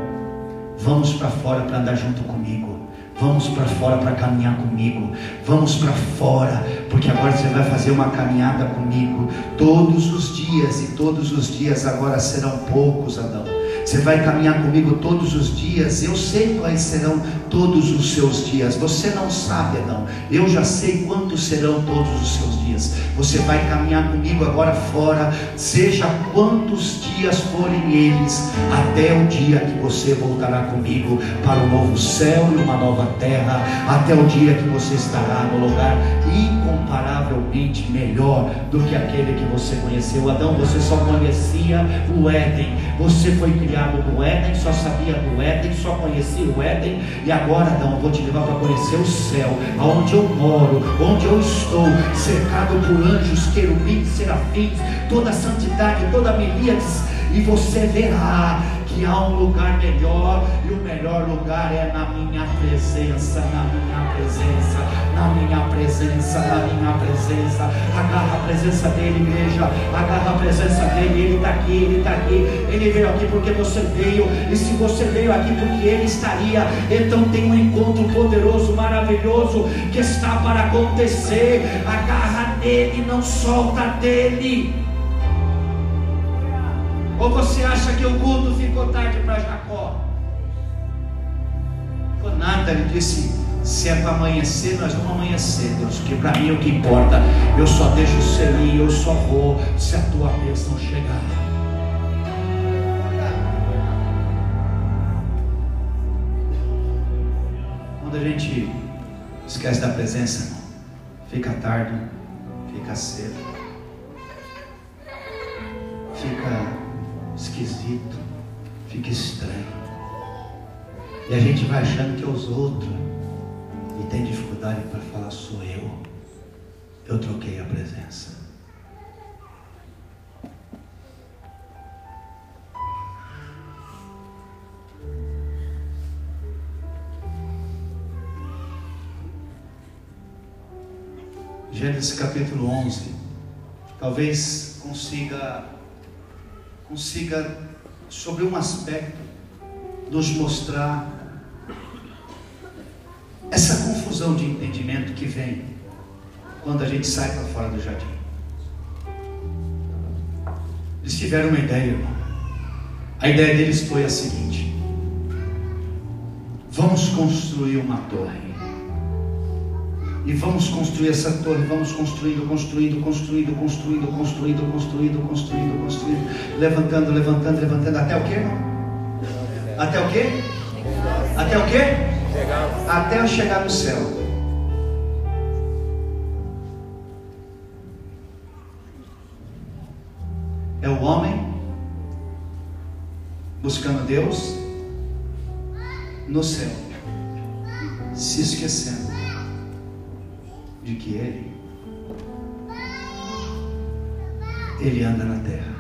Vamos para fora para andar junto comigo. Vamos para fora para caminhar comigo. Vamos para fora, porque agora você vai fazer uma caminhada comigo todos os dias e todos os dias agora serão poucos, Adão. Você vai caminhar comigo todos os dias. Eu sei quais serão todos os seus dias. Você não sabe, Adão. Eu já sei quantos serão todos os seus dias. Você vai caminhar comigo agora fora, seja quantos dias forem eles, até o dia que você voltará comigo para um novo céu e uma nova terra, até o dia que você estará no lugar incomparavelmente melhor do que aquele que você conheceu. Adão, você só conhecia o Éden. Você foi criado no Éden, só sabia do Éden, só conhecia o Éden. E agora, eu vou te levar para conhecer o céu, aonde eu moro, onde eu estou, cercado por anjos, querubins, serafins, toda a santidade, toda a milíades. E você verá que há um lugar melhor e o melhor lugar é na minha presença, na minha presença, na minha presença, na minha presença. Agarra a presença dele, igreja. Agarra a presença dele. Ele está aqui, ele está aqui. Ele veio aqui porque você veio. E se você veio aqui porque ele estaria, então tem um encontro poderoso, maravilhoso que está para acontecer. Agarra nele, não solta dele. Ou você acha que o culto ficou tarde para Jacó? Ficou nada, ele disse: se é para amanhecer, nós vamos amanhecer, Deus, porque para mim é o que importa. Eu só deixo o selinho, eu só vou se a tua bênção chegar. Quando a gente esquece da presença, fica tarde, fica cedo, fica esquisito, fica estranho. E a gente vai achando que é os outros e tem dificuldade para falar sou eu. Eu troquei a presença. Gênesis capítulo 11. Talvez consiga consiga sobre um aspecto nos mostrar essa confusão de entendimento que vem quando a gente sai para fora do jardim. Eles tiveram uma ideia, irmão. A ideia deles foi a seguinte: vamos construir uma torre. E vamos construir essa torre, vamos construindo, construindo, construindo, construindo, construindo, construindo, construindo, construindo, levantando, levantando, levantando, até o quê? Até o quê? Até o quê? Até eu chegar no céu. É o homem buscando Deus no céu, se esquecendo de que Ele, Ele anda na terra.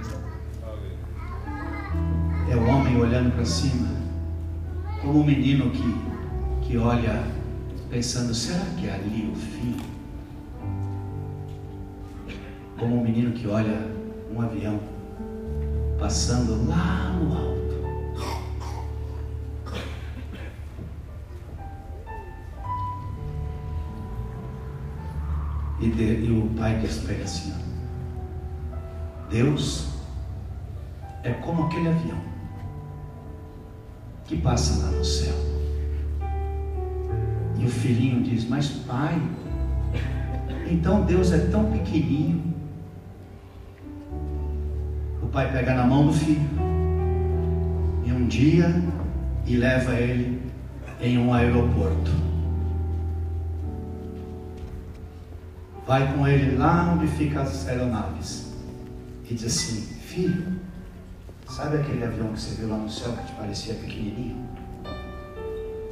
É o homem olhando para cima, como um menino que, que olha pensando, será que é ali o fim? Como um menino que olha um avião passando lá no alto. E, de, e o pai ele assim: Deus é como aquele avião que passa lá no céu. E o filhinho diz: Mas pai, então Deus é tão pequenininho. O pai pega na mão do filho em um dia e leva ele em um aeroporto. Vai com ele lá onde ficam as aeronaves e diz assim: Filho, sabe aquele avião que você viu lá no céu que te parecia pequenininho?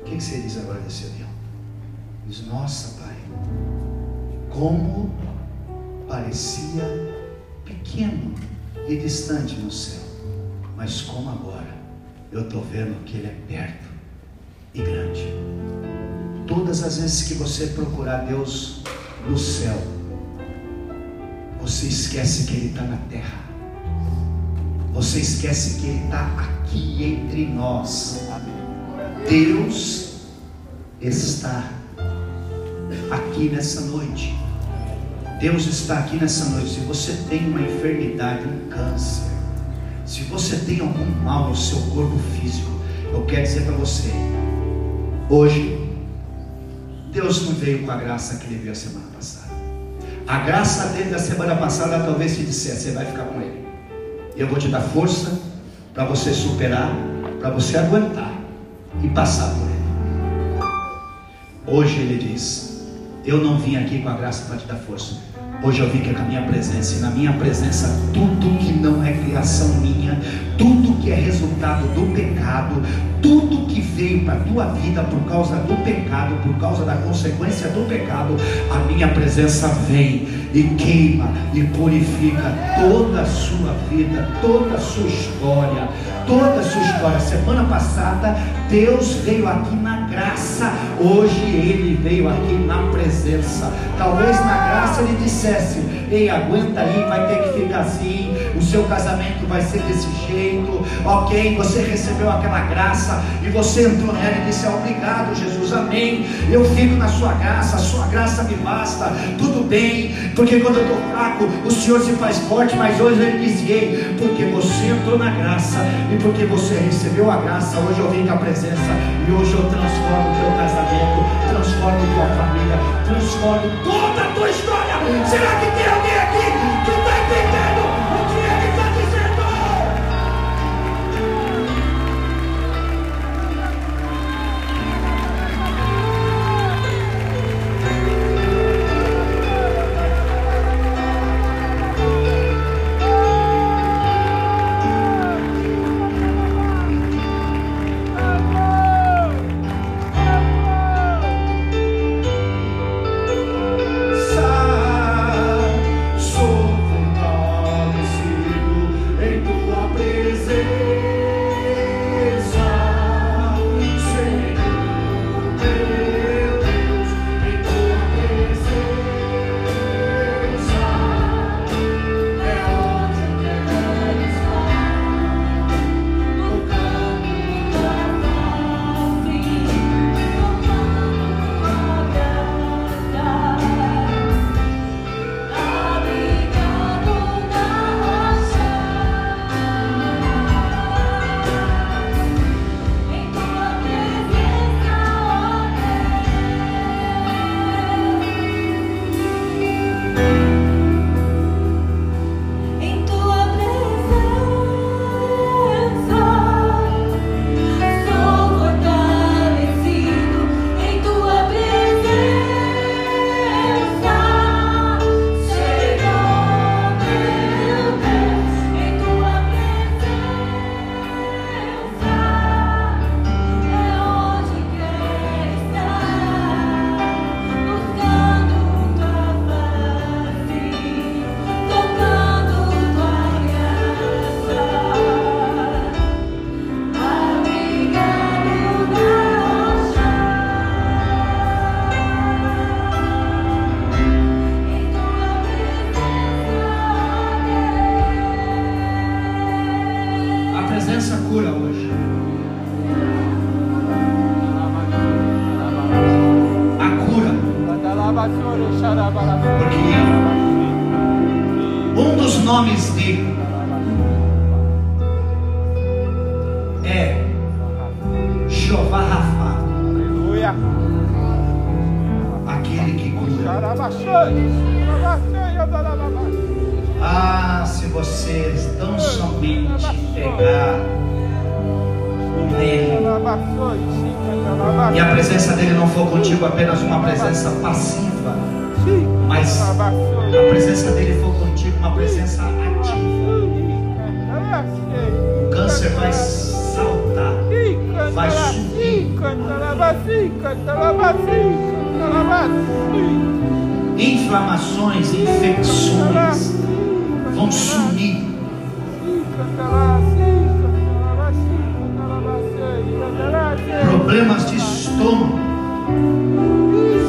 O que, que você diz agora desse avião? Diz: Nossa, pai, como parecia pequeno e distante no céu, mas como agora eu estou vendo que ele é perto e grande. Todas as vezes que você procurar Deus no céu, você esquece que Ele está na terra. Você esquece que Ele está aqui entre nós. Deus está aqui nessa noite. Deus está aqui nessa noite. Se você tem uma enfermidade, um câncer, se você tem algum mal no seu corpo físico, eu quero dizer para você, hoje Deus não veio com a graça que ele veio a semana passada. A graça dele da semana passada talvez te dissesse, você vai ficar com ele. Eu vou te dar força para você superar, para você aguentar e passar por ele. Hoje ele diz: Eu não vim aqui com a graça para te dar força. Hoje eu vim aqui com a minha presença, e na minha presença, tudo que não é criação minha, tudo que é resultado do pecado, tudo que veio para a tua vida por causa do pecado, por causa da consequência do pecado, a minha presença vem e queima e purifica toda a sua vida, toda a sua história, toda a sua história. Semana passada, Deus veio aqui na graça, hoje Ele veio aqui na presença. Talvez na graça Ele dissesse: Ei, aguenta aí, vai ter que ficar assim, o seu casamento vai ser desse jeito, ok? Você recebeu aquela graça e você entrou nela e disse: Obrigado, Jesus, amém. Eu fico na sua graça, a sua graça me basta, tudo bem, porque quando eu estou fraco, o Senhor se faz forte, mas hoje Ele diz: Ei, porque você entrou na graça e porque você recebeu a graça, hoje eu vim com a presença e hoje eu transformo o teu casamento, transformo tua família, transformo toda a tua história. Será que tem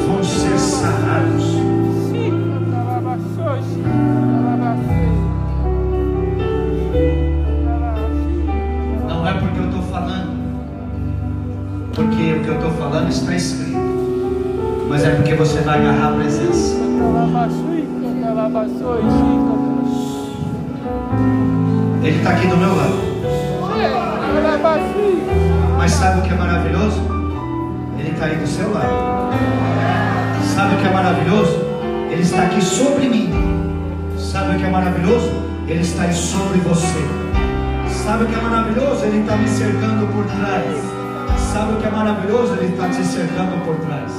vão ser sarados. Não é porque eu estou falando, porque o que eu estou falando está escrito, mas é porque você vai agarrar a presença. Ele está aqui do meu lado. Mas sabe o que é maravilhoso? Ele está aí do seu lado. Sabe o que é maravilhoso? Ele está aqui sobre mim. Sabe o que é maravilhoso? Ele está aí sobre você. Sabe o que é maravilhoso? Ele está me cercando por trás. Sabe o que é maravilhoso? Ele está te cercando por trás.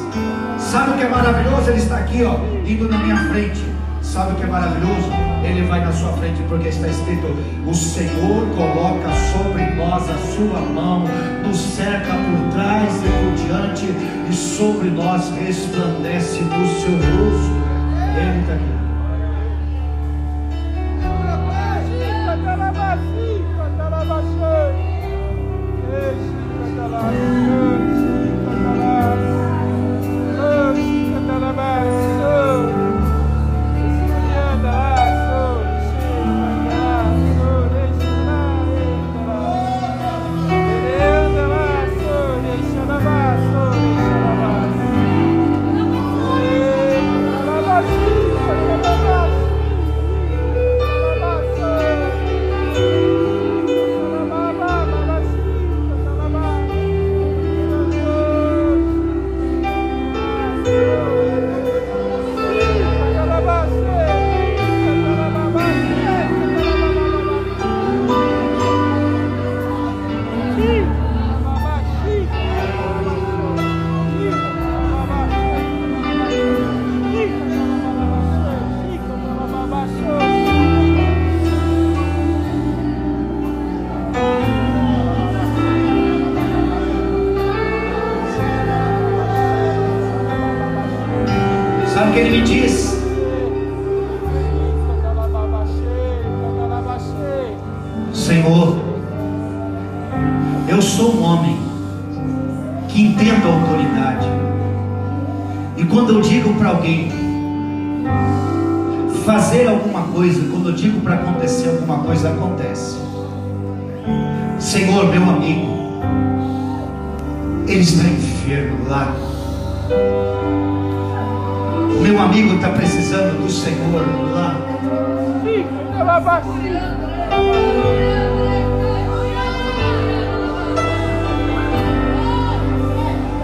Sabe o que é maravilhoso? Ele está aqui, ó, indo na minha frente. Sabe o que é maravilhoso? Ele vai na sua frente, porque está escrito: O Senhor coloca sobre nós a sua mão, nos cerca por trás e por diante, e sobre nós resplandece do seu rosto. Ele está aqui.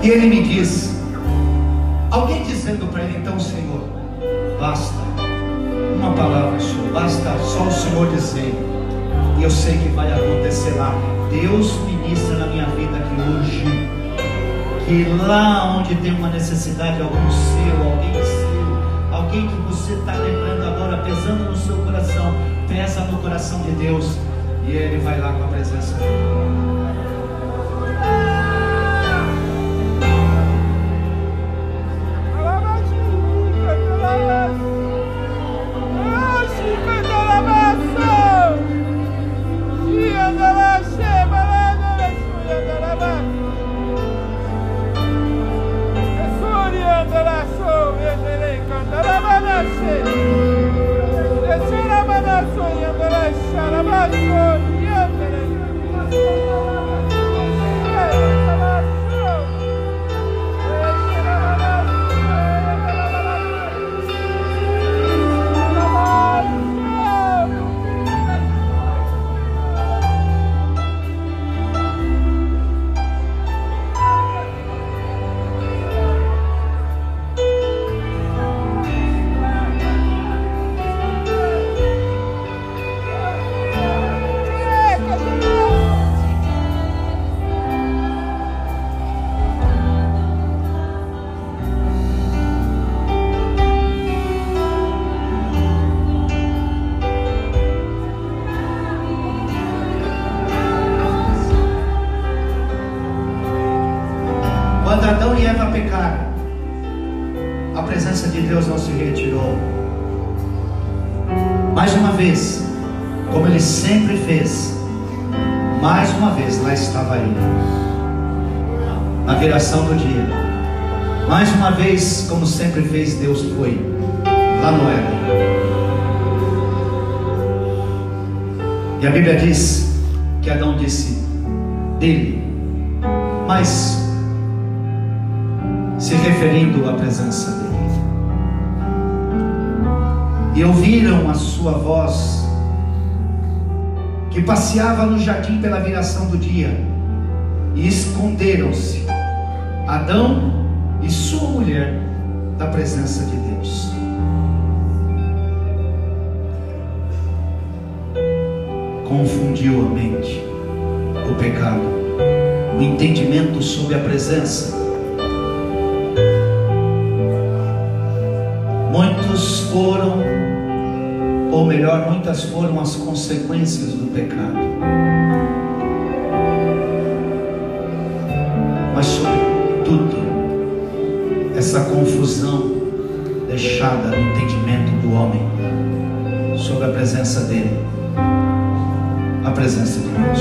E ele me diz, alguém dizendo para ele, então, Senhor, basta uma palavra só, basta só o Senhor dizer, e eu sei que vai acontecer lá. Deus ministra na minha vida aqui hoje, que lá onde tem uma necessidade, algum seu, alguém seu, alguém que você está lembrando agora, pesando no seu coração, pesa no coração de Deus, e Ele vai lá com a presença dele. Sempre fez, Deus foi lá no Éden. E a Bíblia diz que Adão disse dele, mas se referindo à presença dele. E ouviram a sua voz, que passeava no jardim pela viração do dia, e esconderam-se, Adão Muitos foram, ou melhor, muitas foram as consequências do pecado. Mas, sobretudo, essa confusão deixada no entendimento do homem sobre a presença dele, a presença de Deus.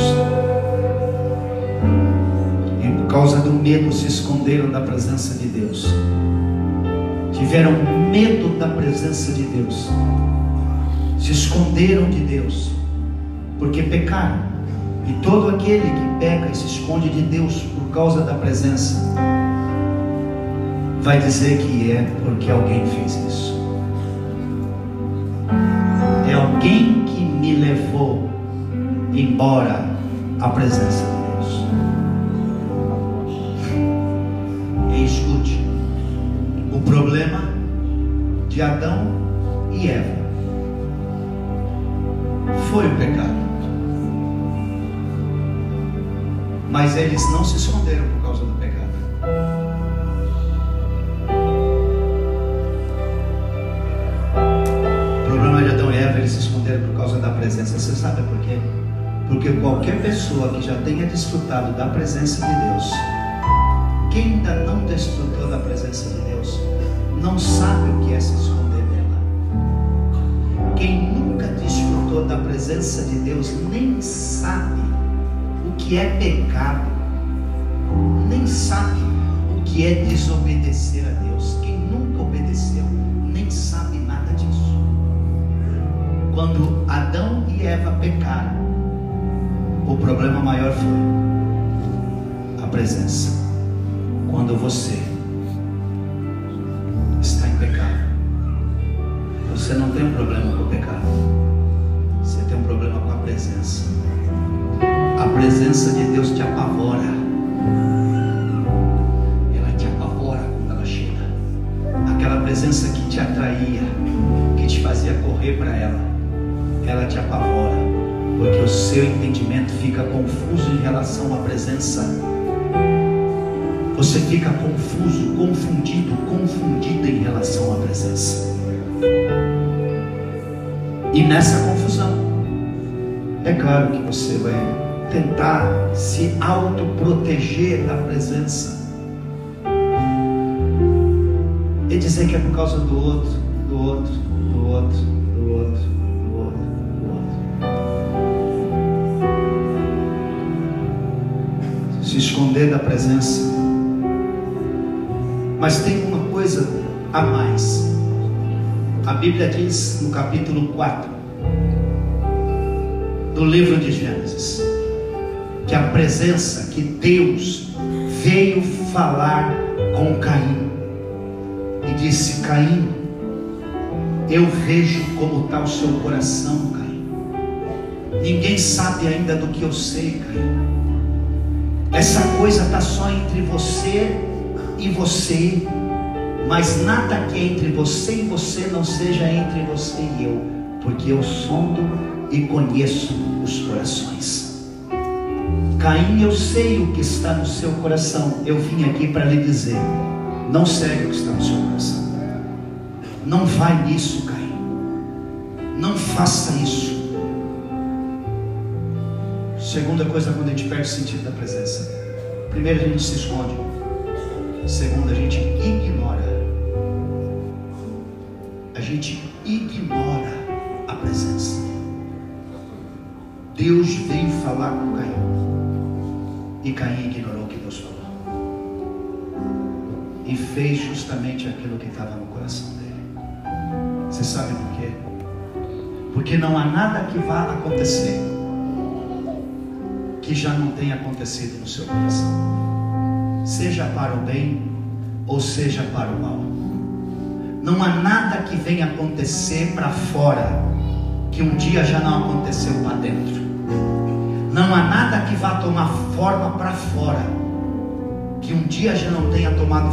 E por causa do medo se esconderam da presença de Deus tiveram medo da presença de Deus, se esconderam de Deus, porque pecaram. E todo aquele que peca e se esconde de Deus por causa da presença, vai dizer que é porque alguém fez isso. É alguém que me levou embora a presença desfrutado da presença de Deus, quem ainda não desfrutou da presença de Deus, não sabe o que é se esconder dela. Quem nunca desfrutou da presença de Deus nem sabe o que é pecado, presença. Quando você Você não tem um problema com o pecado. Você tem um problema com a presença. A presença de Deus te apavora. Ela te apavora quando ela chega. Aquela presença que te atraía, que te fazia correr para ela, ela te apavora. Porque o seu entendimento fica confuso em relação à presença. Você fica confuso, confundido, confundida em relação à presença. E nessa confusão, é claro que você vai tentar se autoproteger da presença e dizer que é por causa do outro, do outro, do outro, do outro, do outro, do outro. Se esconder da presença. Mas tem uma coisa a mais. A Bíblia diz no capítulo 4 do livro de Gênesis que a presença que Deus veio falar com Caim e disse: Caim, eu vejo como está o seu coração, Caim. Ninguém sabe ainda do que eu sei, Caim. Essa coisa está só entre você e você mas nada que entre você e você não seja entre você e eu, porque eu sondo e conheço os corações. Caim, eu sei o que está no seu coração. Eu vim aqui para lhe dizer: não segue o que está no seu coração. Não vai nisso, Caim. Não faça isso. Segunda coisa, quando a gente perde o sentido da presença. Primeiro, a gente se esconde. Segundo, a gente ignora. A gente ignora a presença. Deus veio falar com Caim. E Caim ignorou o que Deus falou. E fez justamente aquilo que estava no coração dele. Você sabe por quê? Porque não há nada que vá acontecer que já não tenha acontecido no seu coração, seja para o bem ou seja para o mal. Não há nada que venha acontecer para fora que um dia já não aconteceu para dentro. Não há nada que vá tomar forma para fora que um dia já não tenha tomado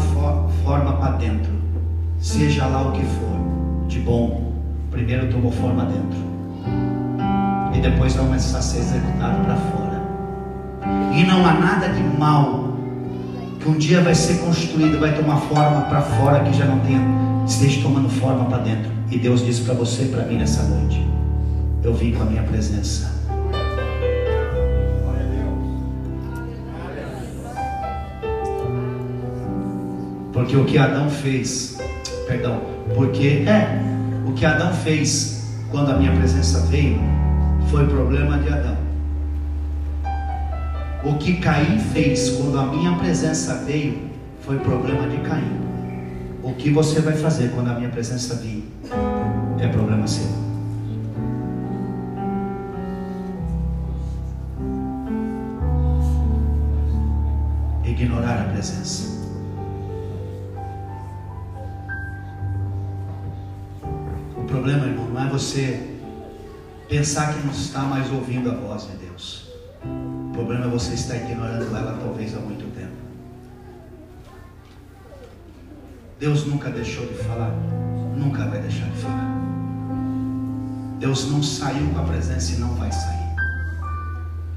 forma para dentro. Seja lá o que for, de bom, primeiro tomou forma dentro e depois vai começar a ser executado para fora. E não há nada de mal que um dia vai ser construído, vai tomar forma para fora que já não tenha, esteja tomando forma para dentro. E Deus disse para você e para mim nessa noite: Eu vim com a minha presença. Porque o que Adão fez, perdão, porque é, o que Adão fez quando a minha presença veio, foi problema de Adão. O que Caim fez quando a minha presença veio foi problema de Caim. O que você vai fazer quando a minha presença vir é problema seu. Ignorar a presença. O problema, irmão, não é você pensar que não está mais ouvindo a voz de Deus. Problema é você estar ignorando ela talvez há muito tempo. Deus nunca deixou de falar, nunca vai deixar de falar. Deus não saiu com a presença e não vai sair.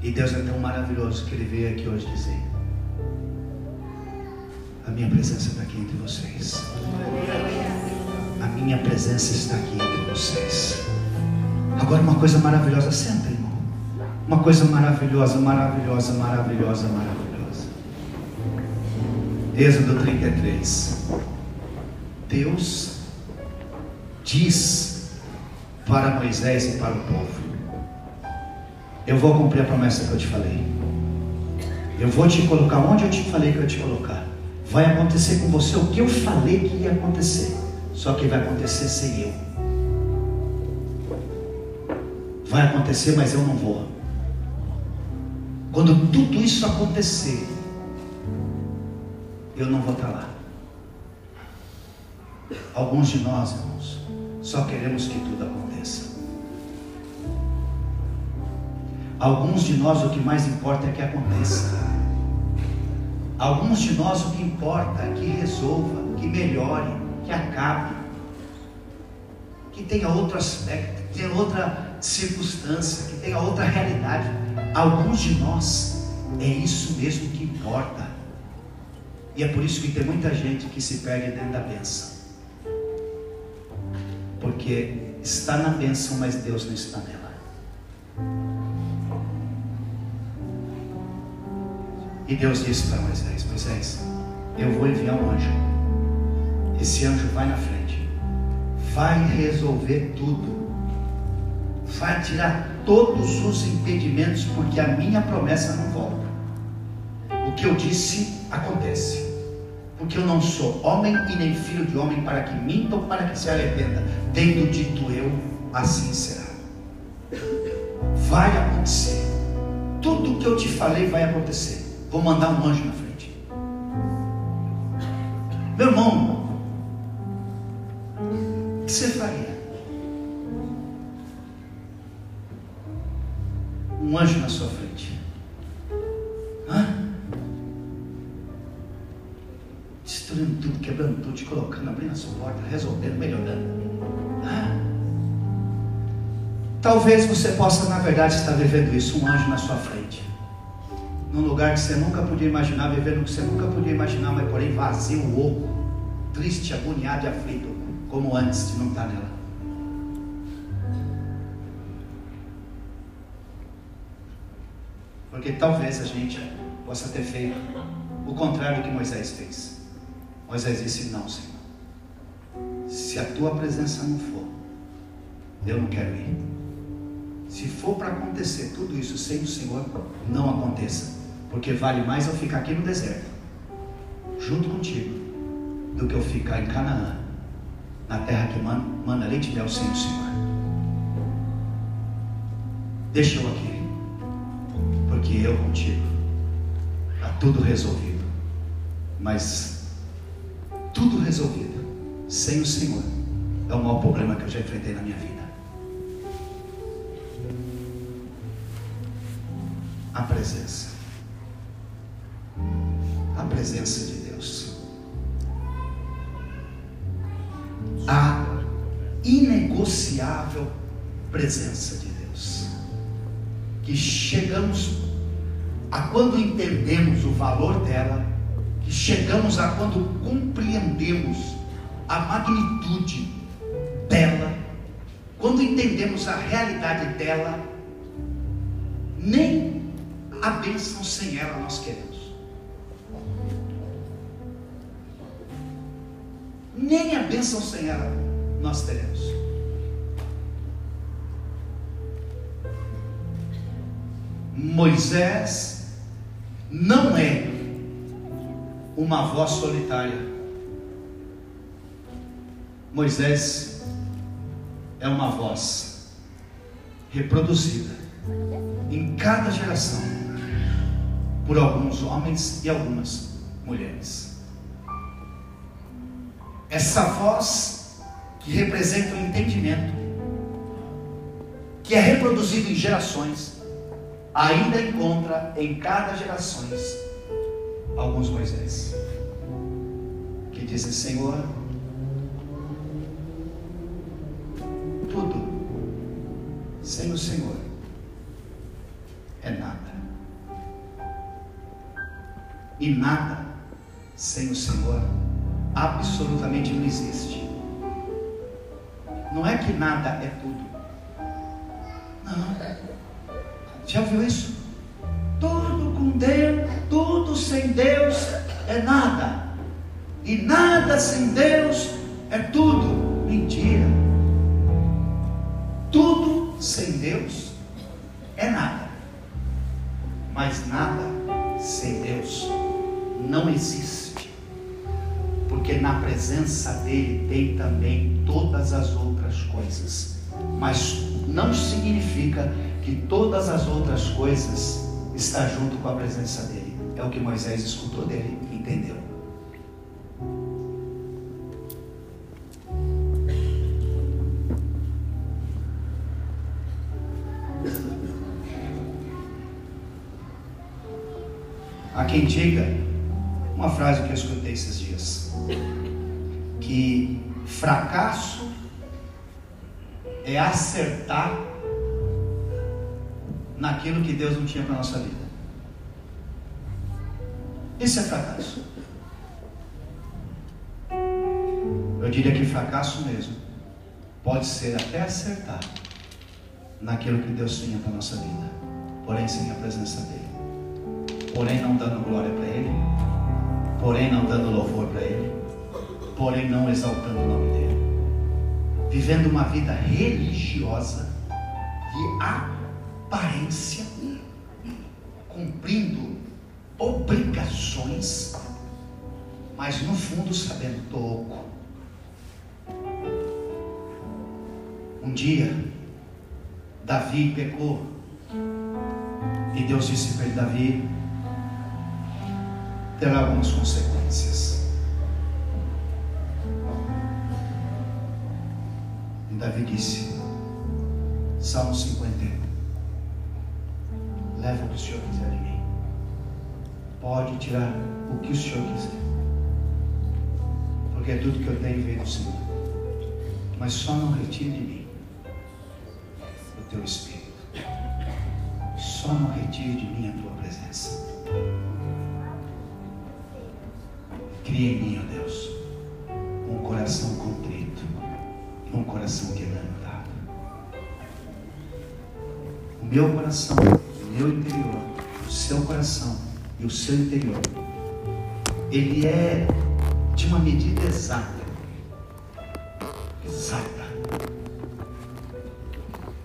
E Deus é tão maravilhoso que Ele veio aqui hoje dizer: A minha presença está aqui entre vocês. A minha presença está aqui entre vocês. Agora, uma coisa maravilhosa, senta. Uma coisa maravilhosa, maravilhosa, maravilhosa, maravilhosa. Êxodo 33. Deus diz para Moisés e para o povo: Eu vou cumprir a promessa que eu te falei. Eu vou te colocar onde eu te falei que eu ia te colocar. Vai acontecer com você o que eu falei que ia acontecer. Só que vai acontecer sem eu. Vai acontecer, mas eu não vou. Quando tudo isso acontecer, eu não vou estar lá. Alguns de nós, irmãos, só queremos que tudo aconteça. Alguns de nós o que mais importa é que aconteça. Alguns de nós o que importa é que resolva, que melhore, que acabe, que tenha outro aspecto, que tenha outra circunstância, que tenha outra realidade. Alguns de nós é isso mesmo que importa. E é por isso que tem muita gente que se perde dentro da bênção. Porque está na bênção, mas Deus não está nela. E Deus disse para Moisés: Moisés, eu vou enviar um anjo. Esse anjo vai na frente, vai resolver tudo vai tirar todos os impedimentos, porque a minha promessa não volta. O que eu disse acontece. Porque eu não sou homem e nem filho de homem para que minta ou para que se arrependa. Tendo dito eu, assim será. Vai acontecer. Tudo o que eu te falei vai acontecer. Vou mandar um anjo na frente. Meu irmão, o que você faria? Um anjo na sua frente. Hã? Destruindo tudo, quebrando tudo, te colocando, abrindo a sua porta, resolvendo, melhorando. Hã? Talvez você possa, na verdade, estar vivendo isso, um anjo na sua frente. Num lugar que você nunca podia imaginar, vivendo o que você nunca podia imaginar, mas porém vazio, oco, triste, agoniado e aflito, como antes de não estar nela. Porque talvez a gente possa ter feito o contrário que Moisés fez. Moisés disse: Não, Senhor. Se a tua presença não for, eu não quero ir. Se for para acontecer tudo isso sem o Senhor, não aconteça. Porque vale mais eu ficar aqui no deserto, junto contigo, do que eu ficar em Canaã, na terra que manda, manda leite e mel sem o Senhor. Deixa eu aqui, porque eu contigo, está tudo resolvido. Mas tudo resolvido sem o Senhor é o maior problema que eu já enfrentei na minha vida. A presença. A presença de Deus. A inegociável presença de Deus. Que chegamos a quando entendemos o valor dela, que chegamos a quando compreendemos a magnitude dela, quando entendemos a realidade dela, nem a bênção sem ela nós queremos. Nem a bênção sem ela nós teremos. Moisés não é uma voz solitária. Moisés é uma voz reproduzida em cada geração por alguns homens e algumas mulheres. Essa voz que representa o entendimento, que é reproduzido em gerações, ainda encontra em cada geração alguns Moisés que dizem: Senhor, tudo sem o Senhor é nada. E nada sem o Senhor absolutamente não existe. Não é que nada é tudo. Não. Já viu isso? Tudo com Deus, tudo sem Deus é nada. E nada sem Deus é tudo. Mentira. Tudo sem Deus é nada. Mas nada sem Deus não existe. Porque na presença dele tem também todas as outras coisas. Mas não significa que todas as outras coisas estão junto com a presença dele. É o que Moisés escutou dele, entendeu. Há quem diga uma frase que eu escutei esses dias: que fracasso é acertar naquilo que Deus não tinha para a nossa vida. Esse é fracasso. Eu diria que fracasso mesmo pode ser até acertar naquilo que Deus tinha para a nossa vida, porém sem a presença dEle, porém não dando glória para Ele, porém não dando louvor para Ele, porém não exaltando o nome dEle, vivendo uma vida religiosa de aparência, cumprindo obrigações, mas no fundo sabendo pouco. Um dia, Davi pecou, e Deus disse para ele: Davi, terá algumas consequências. E Davi disse, Salmo 51, leva o que o Senhor quiser de mim. Pode tirar o que o Senhor quiser. Porque é tudo que eu tenho veio do Senhor. Mas só não retire de mim o teu Espírito. Só não retire de mim a tua presença. Cria em mim, ó Deus, um coração contrito, um coração quebrantado. O meu coração, meu interior, o seu coração e o seu interior, ele é de uma medida exata. Exata.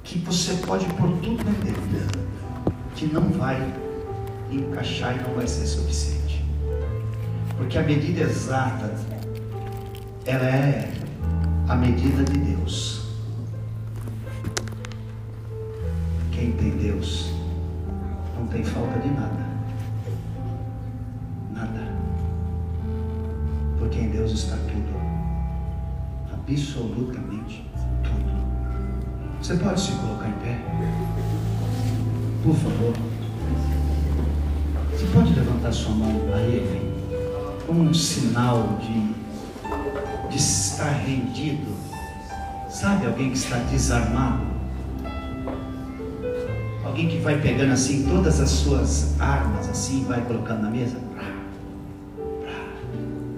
Que você pode pôr tudo dentro, que não vai encaixar e não vai ser suficiente. Porque a medida exata, ela é a medida de Deus. Quem tem Deus tem falta de nada. Nada. Porque em Deus está tudo. Absolutamente tudo. Você pode se colocar em pé? Por favor. Você pode levantar sua mão a Ele como um sinal de, de estar rendido. Sabe alguém que está desarmado? Alguém que vai pegando assim todas as suas armas assim vai colocando na mesa.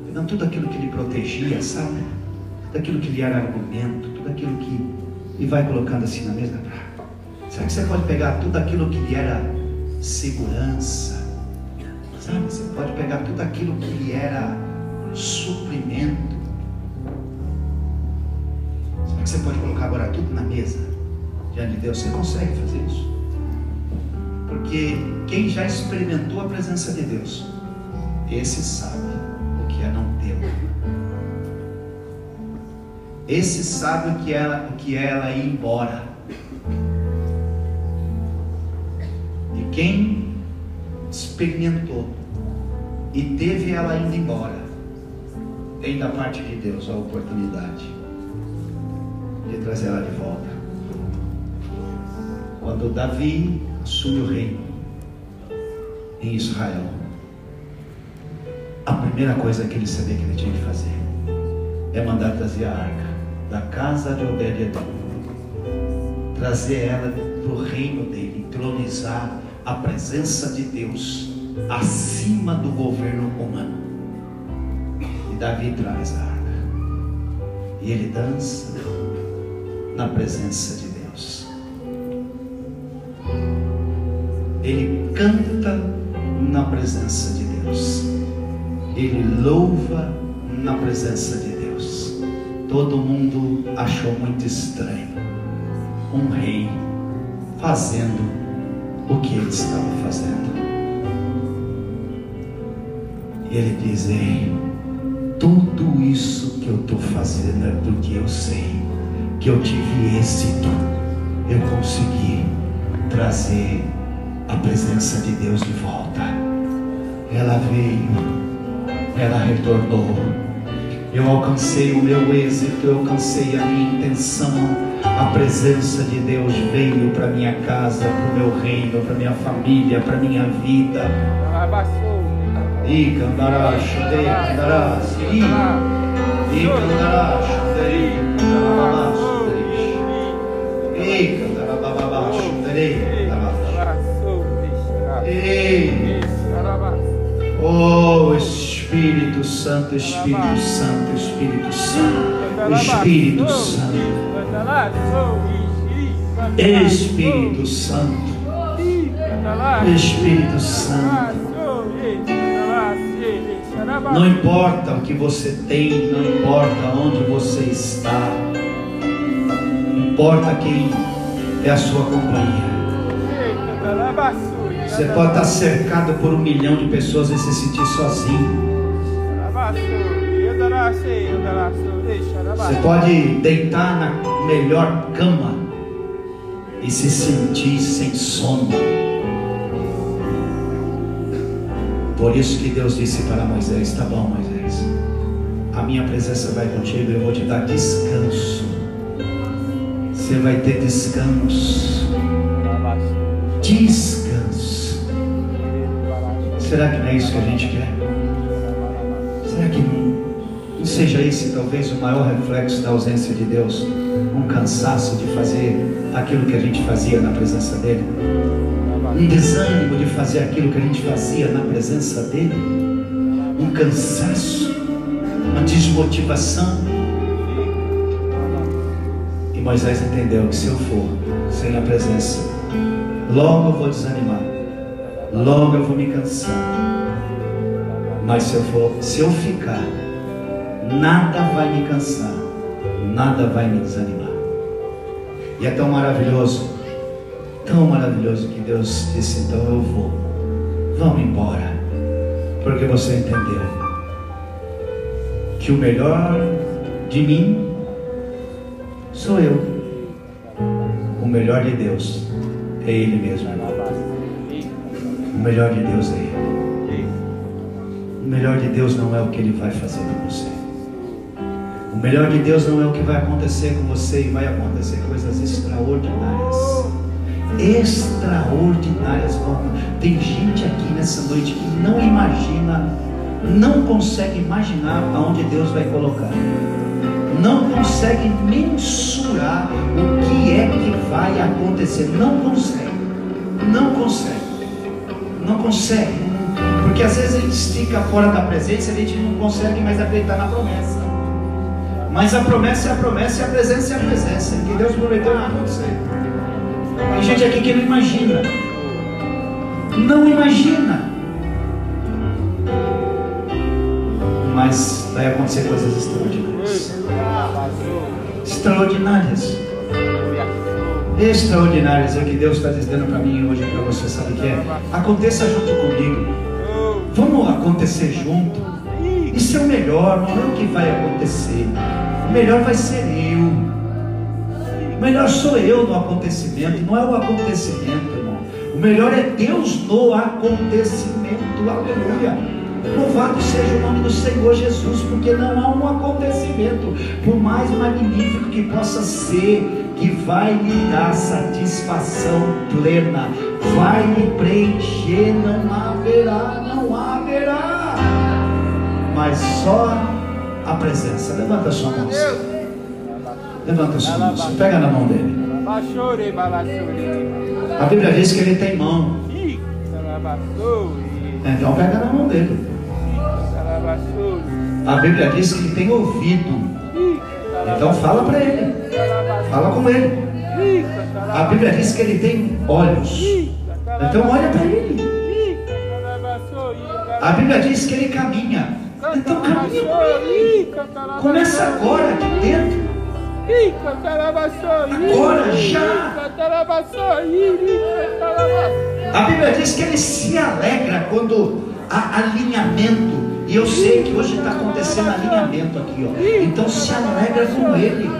Pegando tudo aquilo que lhe protegia, sabe? Tudo aquilo que lhe era argumento, tudo aquilo que. E vai colocando assim na mesa. Será que você pode pegar tudo aquilo que lhe era segurança? Sabe? Você pode pegar tudo aquilo que lhe era suprimento. Será que você pode colocar agora tudo na mesa? Diante de Deus, você consegue fazer isso? Porque quem já experimentou a presença de Deus, esse sabe o que é não tê Esse sabe o que, ela, o que é ela ir embora. E quem experimentou e teve ela indo embora, tem da parte de Deus a oportunidade de trazer ela de volta. Quando Davi assume o reino em Israel, a primeira coisa que ele sabia que ele tinha que fazer é mandar trazer a arca da casa de Obed-Edom, trazer ela para o reino dele, entronizar a presença de Deus acima do governo humano. E Davi traz a arca. E ele dança na presença de ele canta na presença de Deus, ele louva na presença de Deus. Todo mundo achou muito estranho um rei fazendo o que ele estava fazendo. E ele diz: Ei, tudo isso que eu estou fazendo é porque eu sei que eu tive êxito, eu consegui trazer a presença de Deus de volta. Ela veio, ela retornou. Eu alcancei o meu êxito, eu alcancei a minha intenção. A presença de Deus veio para minha casa, para o meu reino, para minha família, para minha vida. E candará, xandei, candará, siri. E candará, xandei, candará, E candará, bababá, xandei. Ei. Oh Espírito Santo, Espírito Santo, Espírito Santo, Espírito Santo, Espírito Santo, Espírito Santo. Não importa o que você tem, não importa onde você está, importa quem é a sua companhia. Você pode estar cercado por um milhão de pessoas e se sentir sozinho. Você pode deitar na melhor cama e se sentir sem sono. Por isso que Deus disse para Moisés: Tá bom, Moisés, a minha presença vai contigo, eu vou te dar descanso. Você vai ter descanso. Descanso. Será que não é isso que a gente quer? Será que não, seja esse talvez o maior reflexo da ausência de Deus? Um cansaço de fazer aquilo que a gente fazia na presença dEle? Um desânimo de fazer aquilo que a gente fazia na presença dEle? Um cansaço? Uma desmotivação? E Moisés entendeu que se eu for sem a presença, logo eu vou desanimar logo eu vou me cansar. Mas se eu for, se eu ficar, nada vai me cansar, nada vai me desanimar. E é tão maravilhoso, tão maravilhoso que Deus disse: então eu vou, vamos embora, porque você entendeu que o melhor de mim sou eu, o melhor de Deus é Ele mesmo, irmão. O melhor de Deus é Ele. O melhor de Deus não é o que Ele vai fazer com você. O melhor de Deus não é o que vai acontecer com você e vai acontecer coisas extraordinárias. Extraordinárias. Tem gente aqui nessa noite que não imagina, não consegue imaginar aonde Deus vai colocar. Não consegue mensurar o que é que vai acontecer. Não consegue. Não consegue. Não consegue. Porque às vezes a gente estica fora da presença a gente não consegue mais acreditar na promessa. Mas a promessa é a promessa e a presença é a presença. Que Deus prometeu vai acontecer. Tem gente aqui que não imagina. Não imagina. Mas vai acontecer coisas extraordinárias. Extraordinárias. Extraordinárias é que Deus está dizendo para mim hoje para você, sabe o que é? Aconteça junto comigo. Vamos acontecer junto. Isso é o melhor, não é o que vai acontecer. O melhor vai ser eu. O melhor sou eu no acontecimento, não é o acontecimento, irmão. O melhor é Deus no acontecimento. Aleluia. Louvado seja o nome do Senhor Jesus, porque não há um acontecimento, por mais magnífico que possa ser, que vai lhe dar satisfação plena, vai lhe preencher, não haverá, não haverá, mas só a presença. Levanta a sua mão. Levanta a sua mão. Pega na mão dele. A Bíblia diz que ele tem mão. Então pega na mão dele. A Bíblia diz que ele tem ouvido. Então fala para ele. Fala com ele. A Bíblia diz que ele tem olhos. Então olha para ele. A Bíblia diz que ele caminha. Então caminha com ele. Começa agora aqui dentro. Agora já. A Bíblia diz que ele se alegra quando há alinhamento. E eu sei que hoje está acontecendo alinhamento aqui, ó. Então se alegra com ele.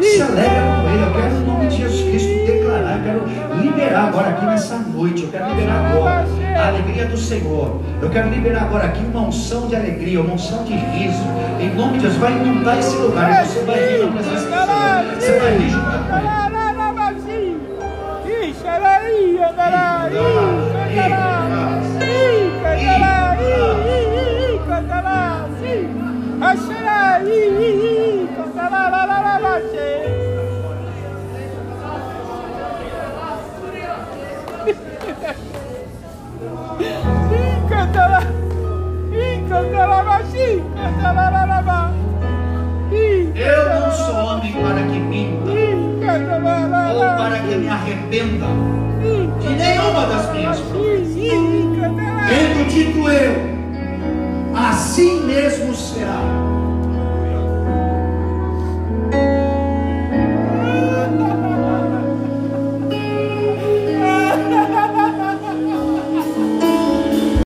Se alegra com ele. Eu quero, em nome de Jesus Cristo, declarar. Eu quero liberar agora aqui nessa noite. Eu quero liberar agora a alegria do Senhor. Eu quero liberar agora aqui uma unção de alegria, uma unção de riso. Em nome de Deus, vai inundar esse lugar. E você vai vir na presença do. Você vai vir junto. Eu não sou homem para que minta, ou para que me arrependa de nenhuma das minhas promessas. Tendo dito eu, assim mesmo será.